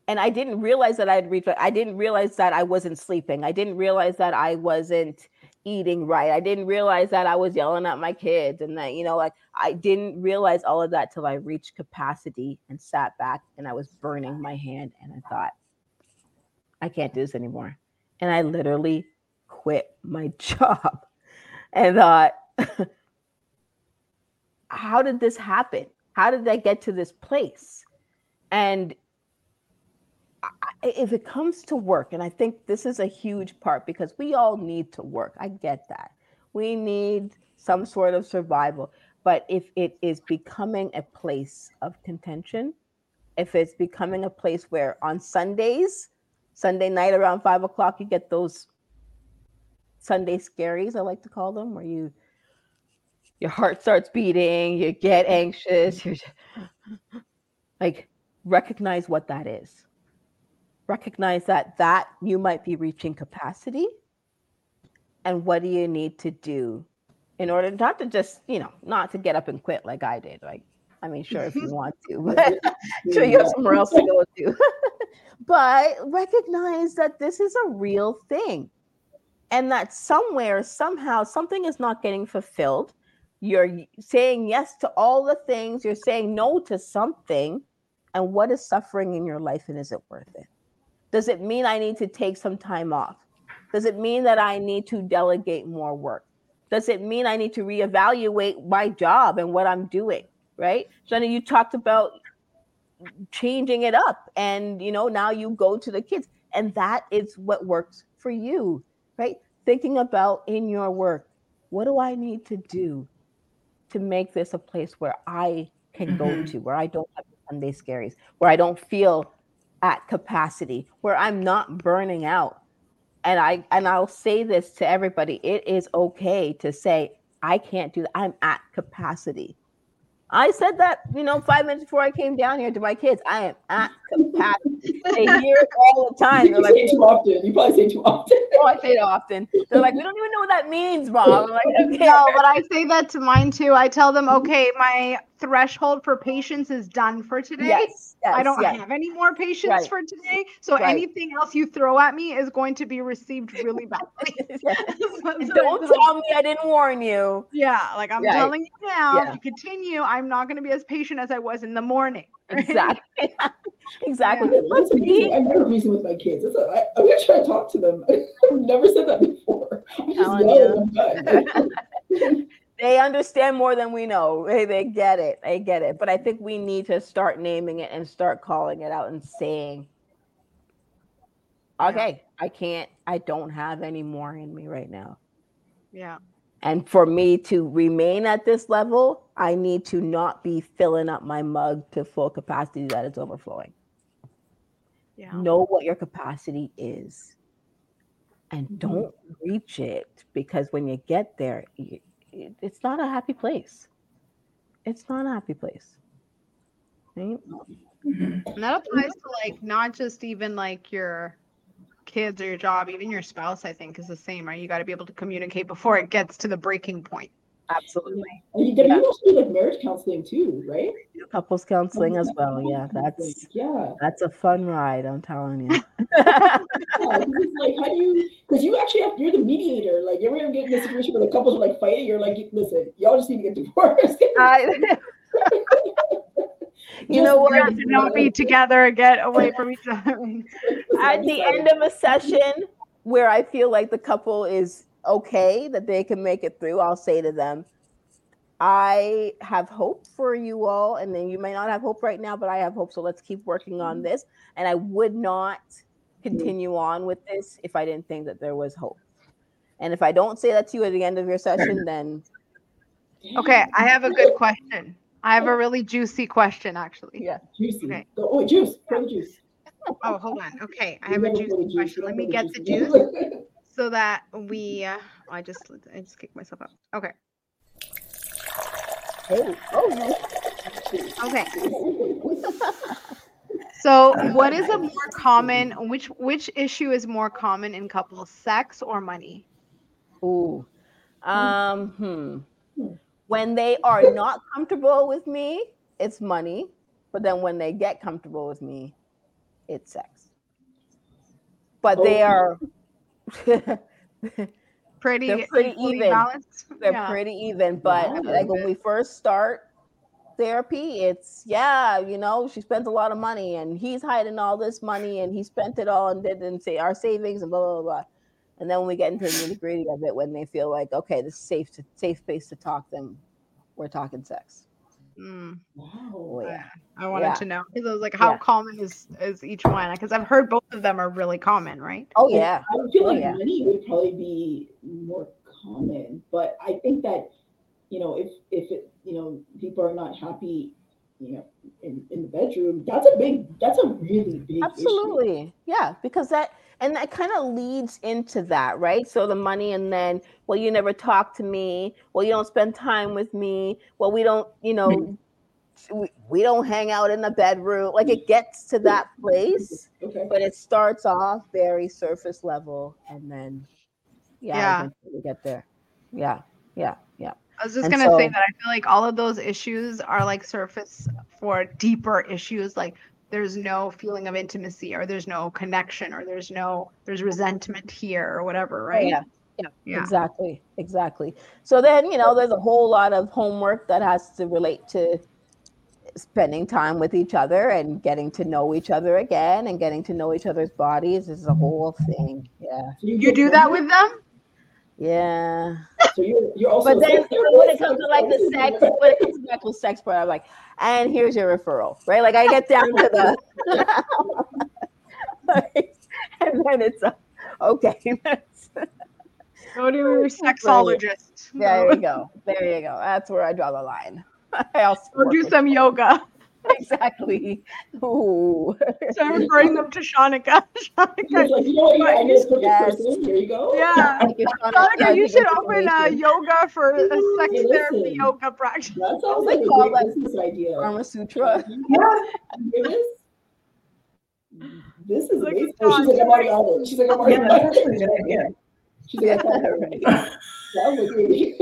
Speaker 2: and I didn't realize that I had reached. I didn't realize that I wasn't sleeping. I didn't realize that I wasn't eating right. I didn't realize that I was yelling at my kids, and that you know, like I didn't realize all of that till I reached capacity and sat back, and I was burning my hand, and I thought, I can't do this anymore, and I literally quit my job, and thought, how did this happen? How did I get to this place? And if it comes to work, and I think this is a huge part because we all need to work. I get that. We need some sort of survival. But if it is becoming a place of contention, if it's becoming a place where on Sundays, Sunday night around five o'clock, you get those Sunday scaries, I like to call them, where you your heart starts beating, you get anxious, you're just, like recognize what that is recognize that that you might be reaching capacity. And what do you need to do in order not to just you know not to get up and quit like i did like i mean sure if you want to but sure you have somewhere else to go to. But recognize that this is a real thing. And that somewhere somehow something is not getting fulfilled. You're saying yes to all the things. You're saying no to something. And what is suffering in your life and is it worth it does it mean I need to take some time off? Does it mean that I need to delegate more work? Does it mean I need to reevaluate my job and what I'm doing? Right. Jenna, you talked about changing it up and you know now you go to the kids and that is what works for you right thinking about in your work what do i need to do to make this a place where i can mm-hmm. go to where i don't have sunday scaries where i don't feel at capacity where I'm not burning out. And I and I'll say this to everybody, it is okay to say I can't do that. I'm at capacity. I said that, you know, five minutes before I came down here to my kids. I am at capacity. they hear it all the time.
Speaker 3: They're like, say too often. You probably say too often.
Speaker 2: oh, I say it often. They're like, we don't even know what that means, mom. I'm like,
Speaker 1: okay. No, but I say that to mine too. I tell them, okay, my threshold for patience is done for today. Yes, yes I don't yes. have any more patience right. for today. So right. anything else you throw at me is going to be received really badly.
Speaker 2: don't tell me I didn't warn you.
Speaker 1: Yeah, like I'm right. telling you now, yeah. if you continue, I'm not going to be as patient as I was in the morning.
Speaker 2: Exactly. exactly.
Speaker 3: Yeah. I never reason with my kids. A, I, I'm gonna try to talk to them. I've never said that before. I
Speaker 2: just they understand more than we know. They, they get it. They get it. But I think we need to start naming it and start calling it out and saying, okay, I can't, I don't have any more in me right now.
Speaker 1: Yeah.
Speaker 2: And for me to remain at this level, I need to not be filling up my mug to full capacity that is overflowing. Yeah. Know what your capacity is and mm-hmm. don't reach it because when you get there, it's not a happy place. It's not a happy place. Right?
Speaker 1: And that applies to like not just even like your kids or your job, even your spouse, I think is the same, right? You got to be able to communicate before it gets to the breaking point.
Speaker 2: Absolutely.
Speaker 3: And you, yeah. also do like marriage counseling too, right?
Speaker 2: Couples counseling as well. Yeah, that's yeah, that's a fun ride. I'm telling you.
Speaker 3: Yeah, like, how do you? Because you actually have you're the mediator. Like, you ever get in a situation where the couples are like fighting? You're like, listen, y'all just need to get divorced. I,
Speaker 1: you know what? To not be together and get away from each other.
Speaker 2: At the end of a session where I feel like the couple is okay that they can make it through, I'll say to them, I have hope for you all. And then you may not have hope right now, but I have hope. So let's keep working on mm-hmm. this. And I would not continue on with this if I didn't think that there was hope. And if I don't say that to you at the end of your session, then.
Speaker 1: Okay, I have a good question. I have a really juicy question, actually.
Speaker 2: Yeah.
Speaker 3: Juicy. Okay. Oh, juice. Pour the juice.
Speaker 1: Oh, hold on. Okay, I have a juicy question. Let me get the juice so that we. Uh, I just I just kicked myself out. Okay.
Speaker 2: Oh, oh.
Speaker 1: Okay. so, what is a more common? Which which issue is more common in couples, sex or money?
Speaker 2: Ooh, um, hmm. When they are not comfortable with me, it's money. But then when they get comfortable with me, it's sex. But oh. they are
Speaker 1: pretty,
Speaker 2: they're pretty even. Balanced. They're yeah. pretty even. But yeah, like when we first start therapy, it's yeah, you know, she spent a lot of money and he's hiding all this money and he spent it all and didn't say our savings and blah blah blah. And then when we get into the nitty gritty of it, when they feel like okay, this is safe to safe space to talk, then we're talking sex.
Speaker 1: Mm. Wow. Oh, yeah. I, I wanted yeah. to know because I was like, how yeah. common is is each one? Because I've heard both of them are really common, right?
Speaker 2: Oh yeah.
Speaker 3: I feel oh, like yeah. money would probably be more common, but I think that you know if if it you know people are not happy you know in, in the bedroom that's a big that's a really big
Speaker 2: absolutely issue. yeah because that and that kind of leads into that right so the money and then well you never talk to me well you don't spend time with me well we don't you know mm-hmm. we, we don't hang out in the bedroom like it gets to that place okay. but it starts off very surface level and then yeah, yeah. we get there yeah yeah yeah
Speaker 1: I was just and gonna so, say that I feel like all of those issues are like surface for deeper issues like there's no feeling of intimacy or there's no connection or there's no there's resentment here or whatever, oh, right?
Speaker 2: yeah. Yeah, yeah, exactly, exactly. So then, you know, there's a whole lot of homework that has to relate to spending time with each other and getting to know each other again and getting to know each other's bodies is a mm-hmm. whole thing. Yeah.
Speaker 1: You do that with them?
Speaker 2: Yeah.
Speaker 3: So you're, you're also.
Speaker 2: But then when it comes to like the sex, when it comes to the actual sex part, I'm like, and here's your referral, right? Like I get down to the. and then it's uh, okay.
Speaker 1: Go to your sexologist.
Speaker 2: There you go. There you go. That's where I draw the line. I also
Speaker 1: or do some yoga.
Speaker 2: exactly. Ooh.
Speaker 1: So I'm referring them to Shanika. Shanika. Like, you know, yeah, yes. Here you go. Yeah. Shanika, you should open a yoga for a sex hey, therapy yoga practice.
Speaker 3: That sounds like call a business idea.
Speaker 2: Kama Sutra.
Speaker 3: Yeah. This is like, amazing. Oh, she's like, I'm already on it. She's like, I'm already on it. That's a good idea. She's like, right. that was really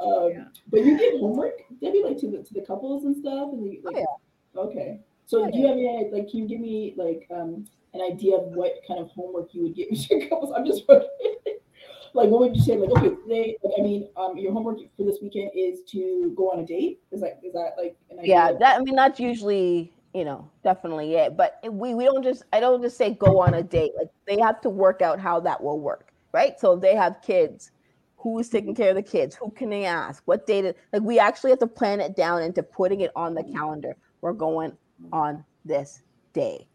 Speaker 3: um, yeah. But you give homework, Debbie, like to the to the couples and stuff, and the, like, oh, yeah. Okay. So yeah, do you have any like? Can you give me like um an idea of what kind of homework you would give your couples? I'm just like, what would you say? Like, okay, today, like, I mean, um, your homework for this weekend is to go on a date. Is that is that like
Speaker 2: an idea? Yeah, that I mean, that's usually you know definitely it. But we we don't just I don't just say go on a date. Like they have to work out how that will work, right? So if they have kids who's mm-hmm. taking care of the kids who can they ask what data like we actually have to plan it down into putting it on the calendar. We're going on this day.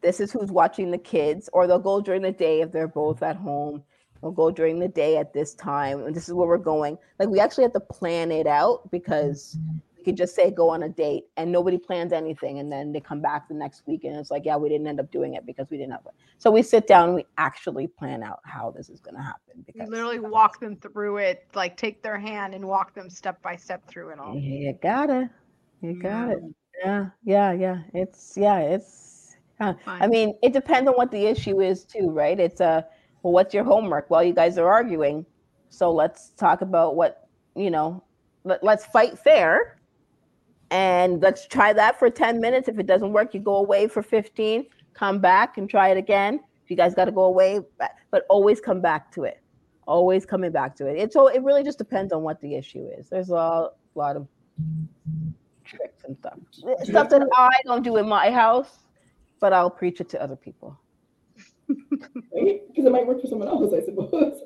Speaker 2: This is who's watching the kids or they'll go during the day if they're both at home. They'll go during the day at this time and this is where we're going. Like we actually have to plan it out because could just say go on a date and nobody plans anything and then they come back the next week and it's like yeah we didn't end up doing it because we didn't have it so we sit down and we actually plan out how this is going to happen
Speaker 1: because you literally walk them through it like take their hand and walk them step by step through it all.
Speaker 2: You gotta you got yeah. it yeah. Yeah yeah it's yeah. It's uh, i mean it depends on what the issue is too right? It's a uh, well what's your homework? Well you guys are arguing. So let's talk about what you know let, let's fight fair and let's try that for 10 minutes. If it doesn't work, you go away for 15, come back and try it again. If you guys got to go away, but always come back to it. Always coming back to it. It's so it really just depends on what the issue is. There's a lot of tricks and stuff. Stuff that I don't do in my house, but I'll preach it to other people.
Speaker 3: Because it might work for someone else, I suppose.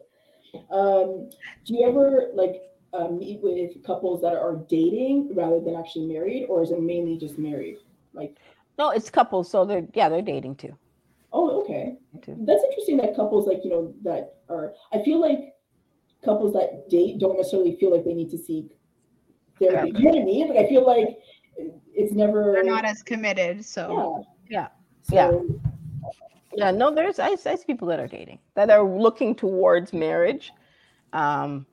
Speaker 3: Um, do you ever like uh, meet with couples that are dating rather than actually married, or is it mainly just married? Like,
Speaker 2: no, it's couples, so they're yeah, they're dating too.
Speaker 3: Oh, okay. That's interesting that couples like you know that are. I feel like couples that date don't necessarily feel like they need to seek therapy. You know what I mean? Like I feel like it's never.
Speaker 1: They're not as committed, so
Speaker 2: yeah, yeah. So, yeah. Yeah, no, there's I, I see people that are dating that are looking towards marriage. Um,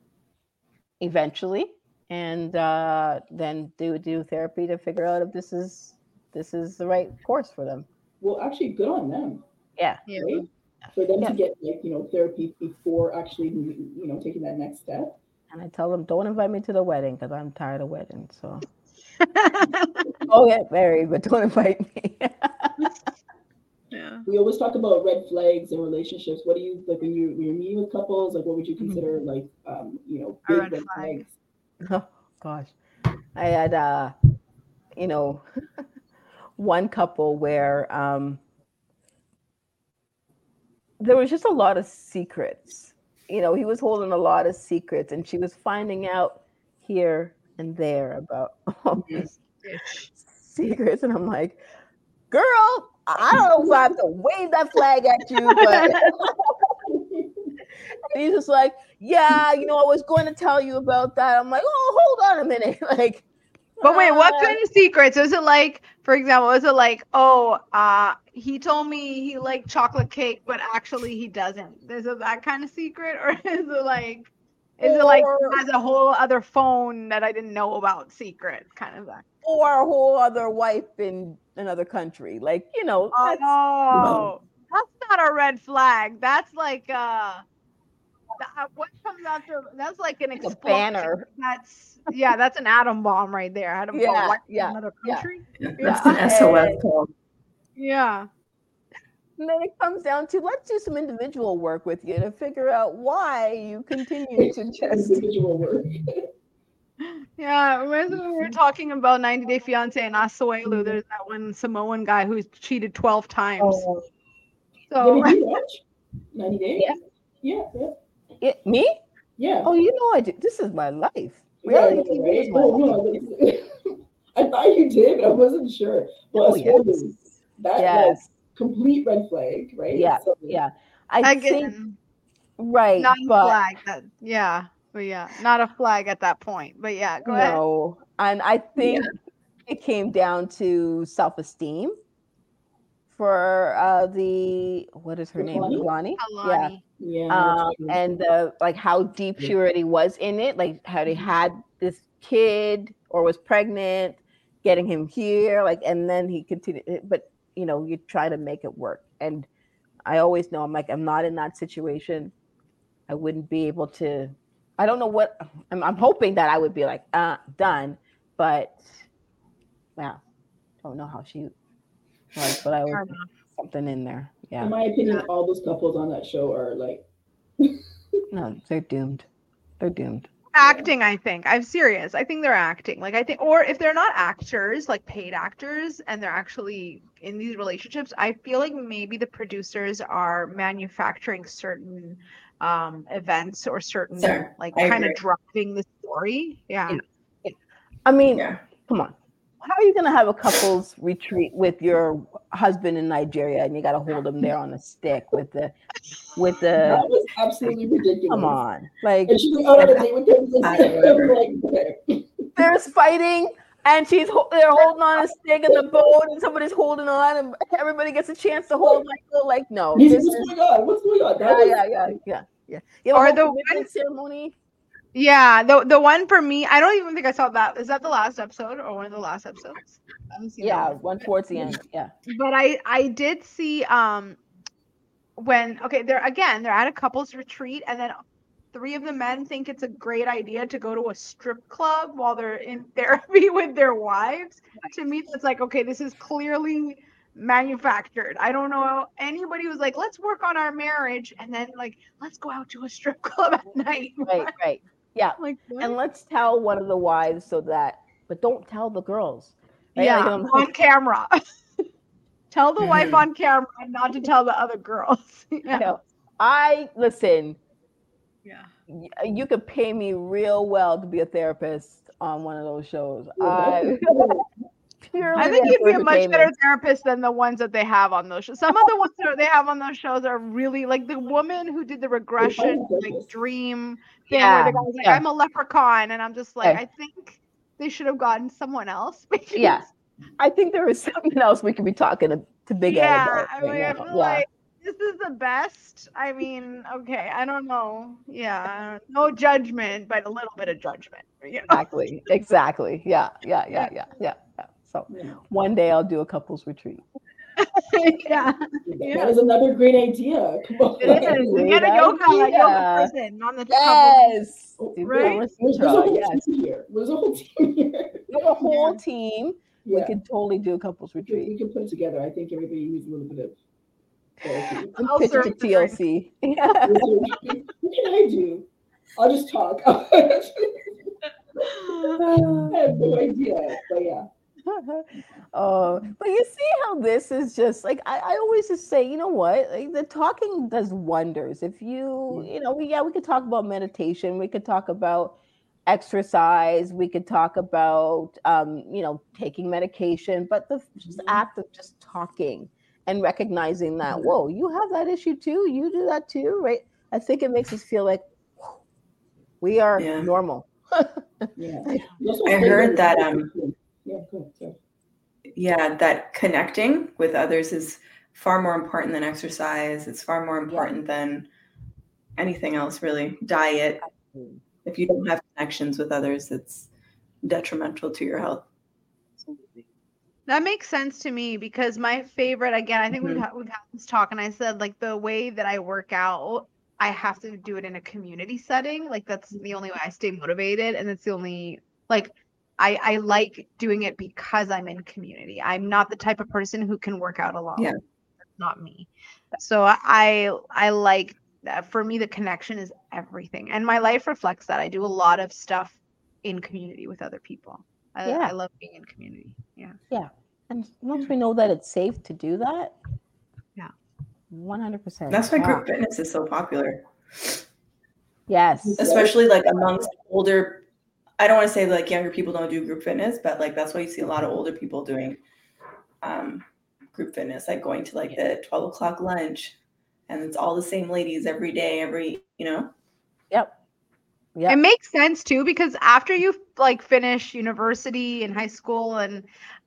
Speaker 2: eventually. And uh, then do do therapy to figure out if this is this is the right course for them.
Speaker 3: Well actually good on them.
Speaker 2: Yeah.
Speaker 3: Right? for them yeah. to get like you know therapy before actually you know taking that next step.
Speaker 2: And i tell them don't invite me to the wedding because i'm tired of weddings so. Oh yeah, very, but don't invite me.
Speaker 3: yeah. We always talk about red flags in relationships. What do you like when you when you're meeting with couples? Like, what would you consider mm-hmm. like um you know big red, red flags?
Speaker 2: Oh gosh, I had uh you know one couple where um there was just a lot of secrets. You know, he was holding a lot of secrets, and she was finding out here and there about all mm-hmm. these secrets. And I'm like, girl, I don't know if I have to wave that flag at you, but he's just like, yeah, you know, I was going to tell you about that. I'm like, oh, hold on a minute. Like,
Speaker 1: but wait, what kind of secrets? Is it like, for example, is it like, oh, uh, he told me he liked chocolate cake, but actually he doesn't? Is it that kind of secret, or is it like, is it like has a whole other phone that I didn't know about secret kind of thing?
Speaker 2: Or a whole other wife in another country. Like, you know.
Speaker 1: That's, oh, that's not a red flag. That's like uh what comes after that's like an like banner. That's yeah, that's an atom bomb right there. Atom
Speaker 2: yeah,
Speaker 1: bomb
Speaker 2: yeah, another
Speaker 4: country. Yeah. yeah. That's an SOS call.
Speaker 1: Yeah.
Speaker 2: And then it comes down to let's do some individual work with you to figure out why you continue to just individual work.
Speaker 1: Yeah, remember we were talking about 90 Day Fiance and Asuelu. Mm-hmm. There's that one Samoan guy who's cheated 12 times. Oh.
Speaker 3: So, 90 Days? Yeah. Yeah, yeah.
Speaker 2: It, me?
Speaker 3: Yeah.
Speaker 2: Oh, you know I did. This is my life. Reality yeah,
Speaker 3: TV is my oh, life. No, I thought you did, but I wasn't sure. Well, oh, yes. that yes complete red flag, right?
Speaker 2: Yeah, so, yeah. I Again, think right,
Speaker 1: not but, flag. That, yeah, but yeah, not a flag at that point. But yeah, go no. ahead. No,
Speaker 2: and I think yeah. it came down to self-esteem for uh the what is her name, Kalani?
Speaker 1: Yeah,
Speaker 3: yeah,
Speaker 2: um, and the like how deep she already was in it, like how they had this kid or was pregnant, getting him here, like, and then he continued, but you know you try to make it work and i always know i'm like i'm not in that situation i wouldn't be able to i don't know what i'm, I'm hoping that i would be like uh done but wow don't know how she was but i would something in there yeah.
Speaker 3: In my opinion all those couples on that show are like
Speaker 2: no they're doomed. They're doomed.
Speaker 1: Acting i think. I'm serious. I think they're acting. Like i think or if they're not actors like paid actors and they're actually in these relationships i feel like maybe the producers are manufacturing certain um events or certain sure. like I kind agree. of driving the story yeah,
Speaker 2: yeah. i mean yeah. come on how are you going to have a couples retreat with your husband in Nigeria and you got to hold him there on a stick with the with the
Speaker 3: that was absolutely ridiculous.
Speaker 2: Come on, like, and she's like, with There's fighting, and she's they're holding on a stick in the boat, and somebody's holding on, and everybody gets a chance to hold Michael. Like, no,
Speaker 3: what's going on? What's going on?
Speaker 2: Yeah, yeah, yeah, yeah, yeah, yeah. Or the ceremony
Speaker 1: yeah, the the one for me, I don't even think I saw that. Is that the last episode or one of the last episodes?
Speaker 2: Yeah, that. one towards the end. Yeah.
Speaker 1: But I I did see um when okay, they're again, they're at a couples retreat and then three of the men think it's a great idea to go to a strip club while they're in therapy with their wives. To me, that's like, okay, this is clearly manufactured. I don't know anybody who's like, let's work on our marriage and then like let's go out to a strip club at night.
Speaker 2: Right, right. Yeah. Like, and let's tell one of the wives so that, but don't tell the girls.
Speaker 1: Right? Yeah, on camera. tell the wife mm-hmm. on camera not to tell the other girls.
Speaker 2: yeah. I listen. Yeah. Uh, you could pay me real well to be a therapist on one of those shows. I,
Speaker 1: I think you'd be a much better therapist than the ones that they have on those shows. Some of the ones that they have on those shows are really like the woman who did the regression like dream thing yeah. where the guy's like, yeah. I'm a leprechaun, and I'm just like, I think they should have gotten someone else.
Speaker 2: yeah, I think there is something else we could be talking to, to Big
Speaker 1: yeah, Ed about. I mean, I feel yeah. like this is the best. I mean, okay, I don't know. Yeah, no judgment, but a little bit of judgment. You know?
Speaker 2: Exactly. Exactly. Yeah. Yeah. Yeah. Yeah. Yeah. yeah. So one day I'll do a couples retreat.
Speaker 1: yeah.
Speaker 3: That is another great idea. Come on. It is.
Speaker 1: We get a yoga, a yoga person on the
Speaker 2: yes.
Speaker 1: Couple. Right?
Speaker 3: There's, there's, a whole yes. team here. There's a whole team here.
Speaker 2: There's a whole team. yeah. we could totally do a couples retreat.
Speaker 3: We can put it together. I think everybody needs a little bit of
Speaker 2: therapy. I'll pitch to TLC.
Speaker 3: Yeah. what can I do? I'll just talk. I have no idea, but yeah.
Speaker 2: oh, but you see how this is just like I, I always just say, you know what? Like, the talking does wonders. If you, you know, we, yeah, we could talk about meditation, we could talk about exercise, we could talk about, um, you know, taking medication, but the just mm-hmm. act of just talking and recognizing that, mm-hmm. whoa, you have that issue too, you do that too, right? I think it makes us feel like we are yeah. normal.
Speaker 4: yeah. I heard that um yeah. Yeah, that connecting with others is far more important than exercise. It's far more important yeah. than anything else, really. Diet. If you don't have connections with others, it's detrimental to your health.
Speaker 1: That makes sense to me because my favorite, again, I think mm-hmm. we've, had, we've had this talk, and I said, like, the way that I work out, I have to do it in a community setting. Like, that's the only way I stay motivated. And it's the only, like, I, I like doing it because I'm in community. I'm not the type of person who can work out alone. Yeah. That's not me. So I I like that. For me, the connection is everything. And my life reflects that. I do a lot of stuff in community with other people. I, yeah. I love being in community. Yeah.
Speaker 2: Yeah. And once we know that it's safe to do that,
Speaker 1: yeah.
Speaker 2: 100%.
Speaker 4: That's why group fitness is so popular.
Speaker 2: Yes.
Speaker 4: Especially like amongst older I don't want to say like younger people don't do group fitness, but like that's why you see a lot of older people doing um, group fitness, like going to like the 12 o'clock lunch and it's all the same ladies every day, every, you know?
Speaker 2: Yep.
Speaker 1: Yeah. It makes sense too because after you like finish university and high school and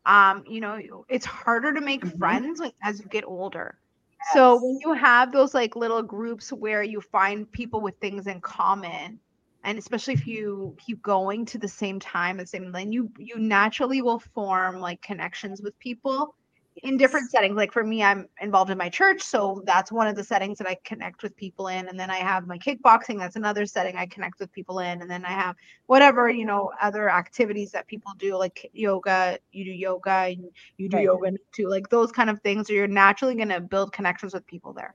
Speaker 1: um you know it's harder to make mm-hmm. friends like as you get older. Yes. So when you have those like little groups where you find people with things in common, and especially if you keep going to the same time the same then you you naturally will form like connections with people in different settings. Like for me i'm involved in my church so that's one of the settings that i connect with people in and then i have my kickboxing that's another setting i connect with people in and then i have whatever you know other activities that people do like yoga you do yoga and you do right. yoga too like those kind of things So you're naturally going to build connections with people there.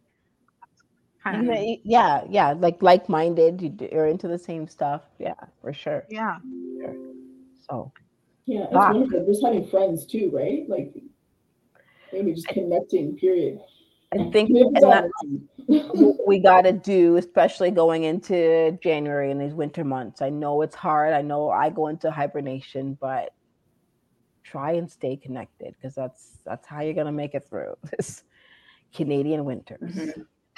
Speaker 2: Kind of yeah yeah like like-minded you're into the same stuff yeah for sure.
Speaker 1: Yeah.
Speaker 2: Sure. so.
Speaker 3: Yeah it's wow. wonderful just having friends too right? Like maybe just connecting period
Speaker 2: i think we got to do especially going into january and these winter months i know it's hard i know i go into hibernation but try and stay connected because that's that's how you're going to make it through this canadian winters mm-hmm.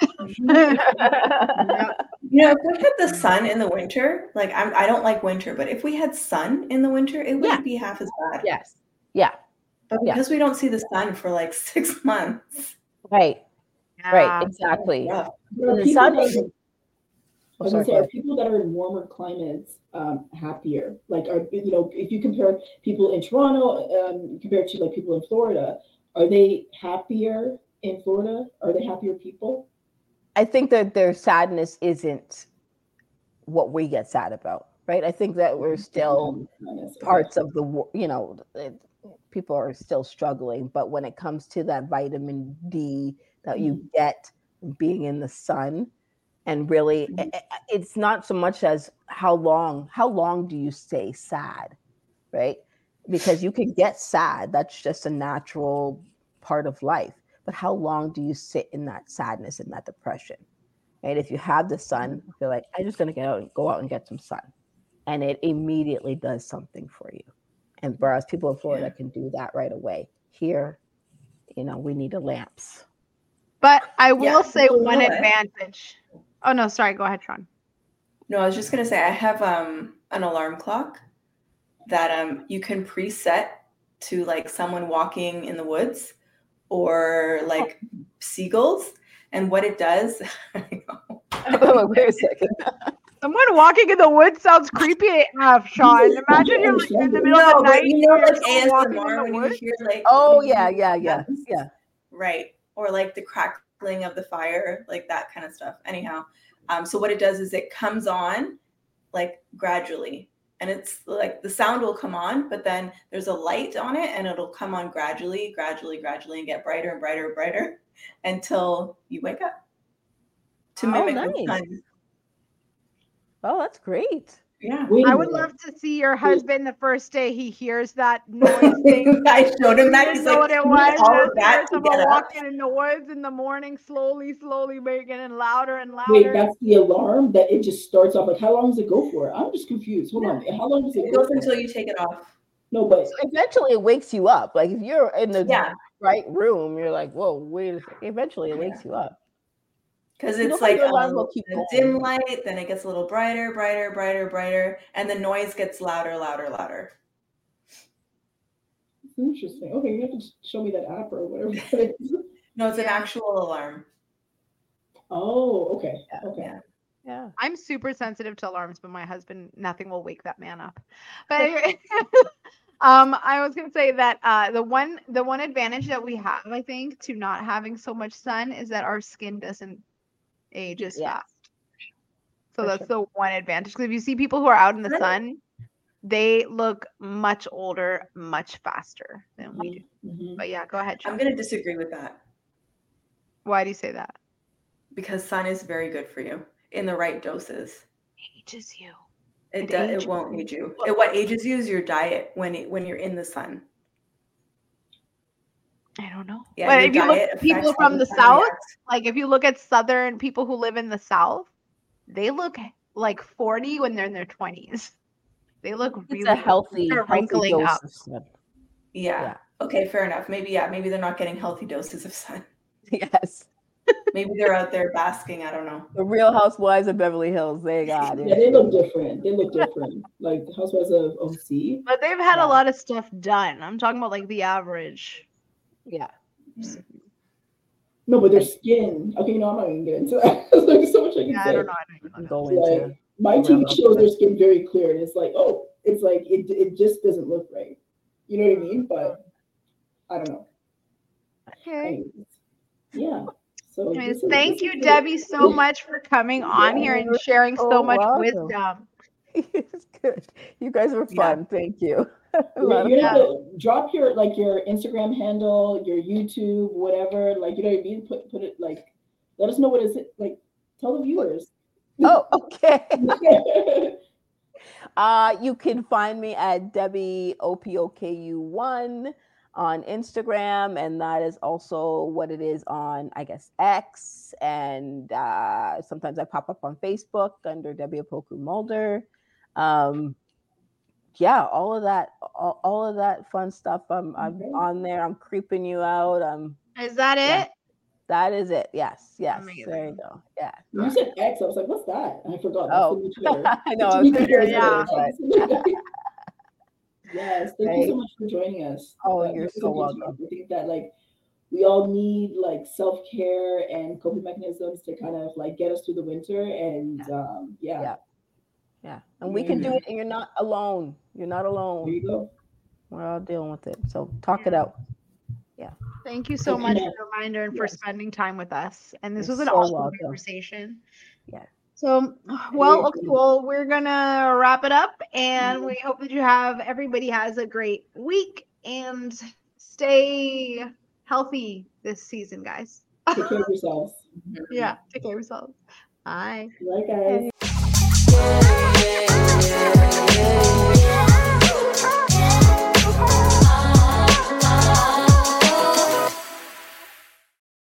Speaker 4: you know, if we had the sun in the winter, like I'm, I don't like winter, but if we had sun in the winter, it wouldn't yeah. be half as bad.
Speaker 2: Yes. Yeah.
Speaker 4: But because yeah. we don't see the sun for like six months.
Speaker 2: Right. Yeah. Right. Exactly. The sun is.
Speaker 3: I was gonna say, are people that are in warmer climates um, happier? Like, are you know, if you compare people in Toronto um, compared to like people in Florida, are they happier in Florida? Are they happier people?
Speaker 2: I think that their sadness isn't what we get sad about, right? I think that we're still parts of the, you know, people are still struggling. But when it comes to that vitamin D that you mm-hmm. get being in the sun, and really, mm-hmm. it's not so much as how long, how long do you stay sad, right? Because you can get sad. That's just a natural part of life but how long do you sit in that sadness and that depression? And if you have the sun, feel like I'm just gonna get out and go out and get some sun. And it immediately does something for you. And whereas people in Florida can do that right away. Here, you know, we need the lamps.
Speaker 1: But I will yeah, say one advantage. Oh no, sorry, go ahead, Sean.
Speaker 4: No, I was just gonna say I have um an alarm clock that um you can preset to like someone walking in the woods or like seagulls. And what it does, wait
Speaker 2: a second.
Speaker 1: Someone walking in the woods sounds creepy enough, Sean. Imagine you're like, in the middle no, of the night. You know, like ASMR
Speaker 2: when you hear like oh yeah, yeah, yeah, yeah.
Speaker 4: Right. Or like the crackling of the fire, like that kind of stuff. Anyhow, um, so what it does is it comes on like gradually and it's like the sound will come on, but then there's a light on it and it'll come on gradually, gradually, gradually, and get brighter and brighter and brighter until you wake up to
Speaker 2: Oh,
Speaker 4: mimic
Speaker 2: nice.
Speaker 4: the sun.
Speaker 2: Oh, that's great.
Speaker 4: Yeah.
Speaker 1: I would love to see your husband the first day he hears that noise thing.
Speaker 4: I showed him that.
Speaker 1: didn't
Speaker 4: He's
Speaker 1: know
Speaker 4: like,
Speaker 1: what it was.
Speaker 4: need all of that
Speaker 1: heard
Speaker 4: to
Speaker 1: someone
Speaker 4: get up."
Speaker 1: walking in the woods in the morning, slowly, slowly making it louder and louder.
Speaker 3: Wait, that's the alarm that it just starts off. Like, how long does it go for? I'm just confused. Hold on. How long does it
Speaker 4: It
Speaker 3: go
Speaker 4: goes
Speaker 3: for?
Speaker 4: until you take it off.
Speaker 3: No, but
Speaker 2: So eventually it wakes you up. Like if you're in the
Speaker 4: Yeah.
Speaker 2: right room, you're like, whoa, wait a second. Eventually it wakes you up.
Speaker 4: Because it's
Speaker 2: like
Speaker 4: like a,
Speaker 2: alarm will keep
Speaker 4: a dim light, then it gets a little brighter, brighter, brighter, brighter, and the noise gets louder, louder, louder.
Speaker 3: interesting. Okay, you have to show me that app or whatever.
Speaker 4: No, it's an actual alarm.
Speaker 3: oh, okay.
Speaker 2: Yeah,
Speaker 3: Okay.
Speaker 4: yeah.
Speaker 2: Yeah.
Speaker 1: I'm super sensitive to alarms, but my husband, nothing will wake that man up. But anyway, um, I was gonna say that uh, the one the one advantage that we have, I think, to not having so much sun is that our skin doesn't age as
Speaker 2: Yeah.
Speaker 1: fast. So
Speaker 2: For
Speaker 1: that's the one advantage. Because if you see people who are out in the sun, they look much older, much faster than we do.
Speaker 3: Mhm.
Speaker 1: But yeah, go ahead.
Speaker 4: I'm going to disagree with that
Speaker 1: Why do you say that?
Speaker 4: because sun is very good for you in the right doses.
Speaker 1: Ages you.
Speaker 4: It
Speaker 1: It
Speaker 4: does.
Speaker 1: ages
Speaker 4: It won't age you. It, what ages you is your diet when it, when you're in the sun.
Speaker 1: I don't know.
Speaker 4: Yeah,
Speaker 1: but if you look at people from
Speaker 4: the
Speaker 1: the south,
Speaker 4: reacts.
Speaker 1: like if you look at southern people who live in the south they look like 40 when they're in their 20s they look
Speaker 2: It's
Speaker 1: really
Speaker 2: a healthy,
Speaker 1: they're
Speaker 2: healthy
Speaker 1: wrinkling
Speaker 2: dose
Speaker 1: up.
Speaker 2: of sun.
Speaker 4: Yeah.
Speaker 2: Yeah.
Speaker 4: Okay, fair enough. Maybe yeah. Maybe they're not getting healthy doses of sun.
Speaker 2: Yes.
Speaker 4: Maybe they're out there basking. I don't know.
Speaker 2: The real housewives of Beverly Hills, they got it.
Speaker 3: Yeah, they look different. They look different. Like the Housewives of OC.
Speaker 1: but they've had
Speaker 2: Yeah.
Speaker 1: a lot of stuff done i'm talking about like the average
Speaker 2: Yeah. Mm.
Speaker 3: No, but their skin. Okay, you know, I'm not even gonna get into that. There's so much I can
Speaker 1: yeah,
Speaker 3: say.
Speaker 1: i don't know i don't even know
Speaker 2: Go
Speaker 3: Like,
Speaker 2: into
Speaker 3: my
Speaker 2: Real
Speaker 3: TV shows their skin very clear, and it's like, oh, it's like it, it just doesn't look right. You know what I mean? Mm. But I don't know.
Speaker 1: okay
Speaker 3: Anyways, yeah. So
Speaker 1: Anyways,
Speaker 3: this is-
Speaker 1: thank you debbie so much for coming on here and sharing so
Speaker 2: so
Speaker 1: much
Speaker 2: welcome.
Speaker 1: wisdom
Speaker 2: it's good. You guys were
Speaker 4: Yeah.
Speaker 2: fun. Thank you. A
Speaker 3: You're,
Speaker 2: lot of
Speaker 3: you're
Speaker 2: fun.
Speaker 3: gonna drop your like your Instagram handle, your YouTube, whatever. Like you know what I mean. Put put it like. Let us know what is it like. Tell the viewers.
Speaker 2: Oh, okay. Uh, you can find me at Debbie OPOKU1 on Instagram, and that is also what it is on, I guess, X. And uh, sometimes I pop up on Facebook under Debbie Opoku Mulder. Um, yeah, all of that, all, all of that fun stuff. I'm, I'm
Speaker 3: Okay.
Speaker 2: on there. I'm creeping you out. Um,
Speaker 1: is that
Speaker 2: Yeah.
Speaker 1: it
Speaker 2: that is it. Yes, yes. There you go. Yeah.
Speaker 3: you said X. I was like, what's that? I forgot.
Speaker 2: Oh,
Speaker 3: the new Twitter.
Speaker 2: I know. I was thinking
Speaker 1: Yeah.
Speaker 3: yes. Thank you so much for joining us.
Speaker 2: Oh,
Speaker 3: That
Speaker 2: you're so welcome.
Speaker 3: talk. I think that like we all need like self care and coping mechanisms to kind of like get us through the winter. And um, yeah,
Speaker 2: Yeah. Yeah. And we can do it and you're not alone. You're not
Speaker 3: there
Speaker 2: alone.
Speaker 3: you go.
Speaker 2: We're all dealing with it. So talk it out. Yeah.
Speaker 1: Thank you so
Speaker 3: Thank
Speaker 1: much
Speaker 3: you.
Speaker 1: for the reminder and for spending time with us. And this
Speaker 2: You're
Speaker 1: was an
Speaker 2: so
Speaker 1: awesome
Speaker 2: welcome.
Speaker 1: conversation.
Speaker 2: Yeah.
Speaker 1: So, well, okay, well, we're gonna wrap it up, and
Speaker 3: Mhm.
Speaker 1: we hope that you have everybody has a great week and stay healthy this season, guys.
Speaker 3: Take care of yourselves.
Speaker 1: Yeah, take care of yourselves. Bye.
Speaker 3: Bye, guys.
Speaker 2: Yeah, yeah, yeah, yeah.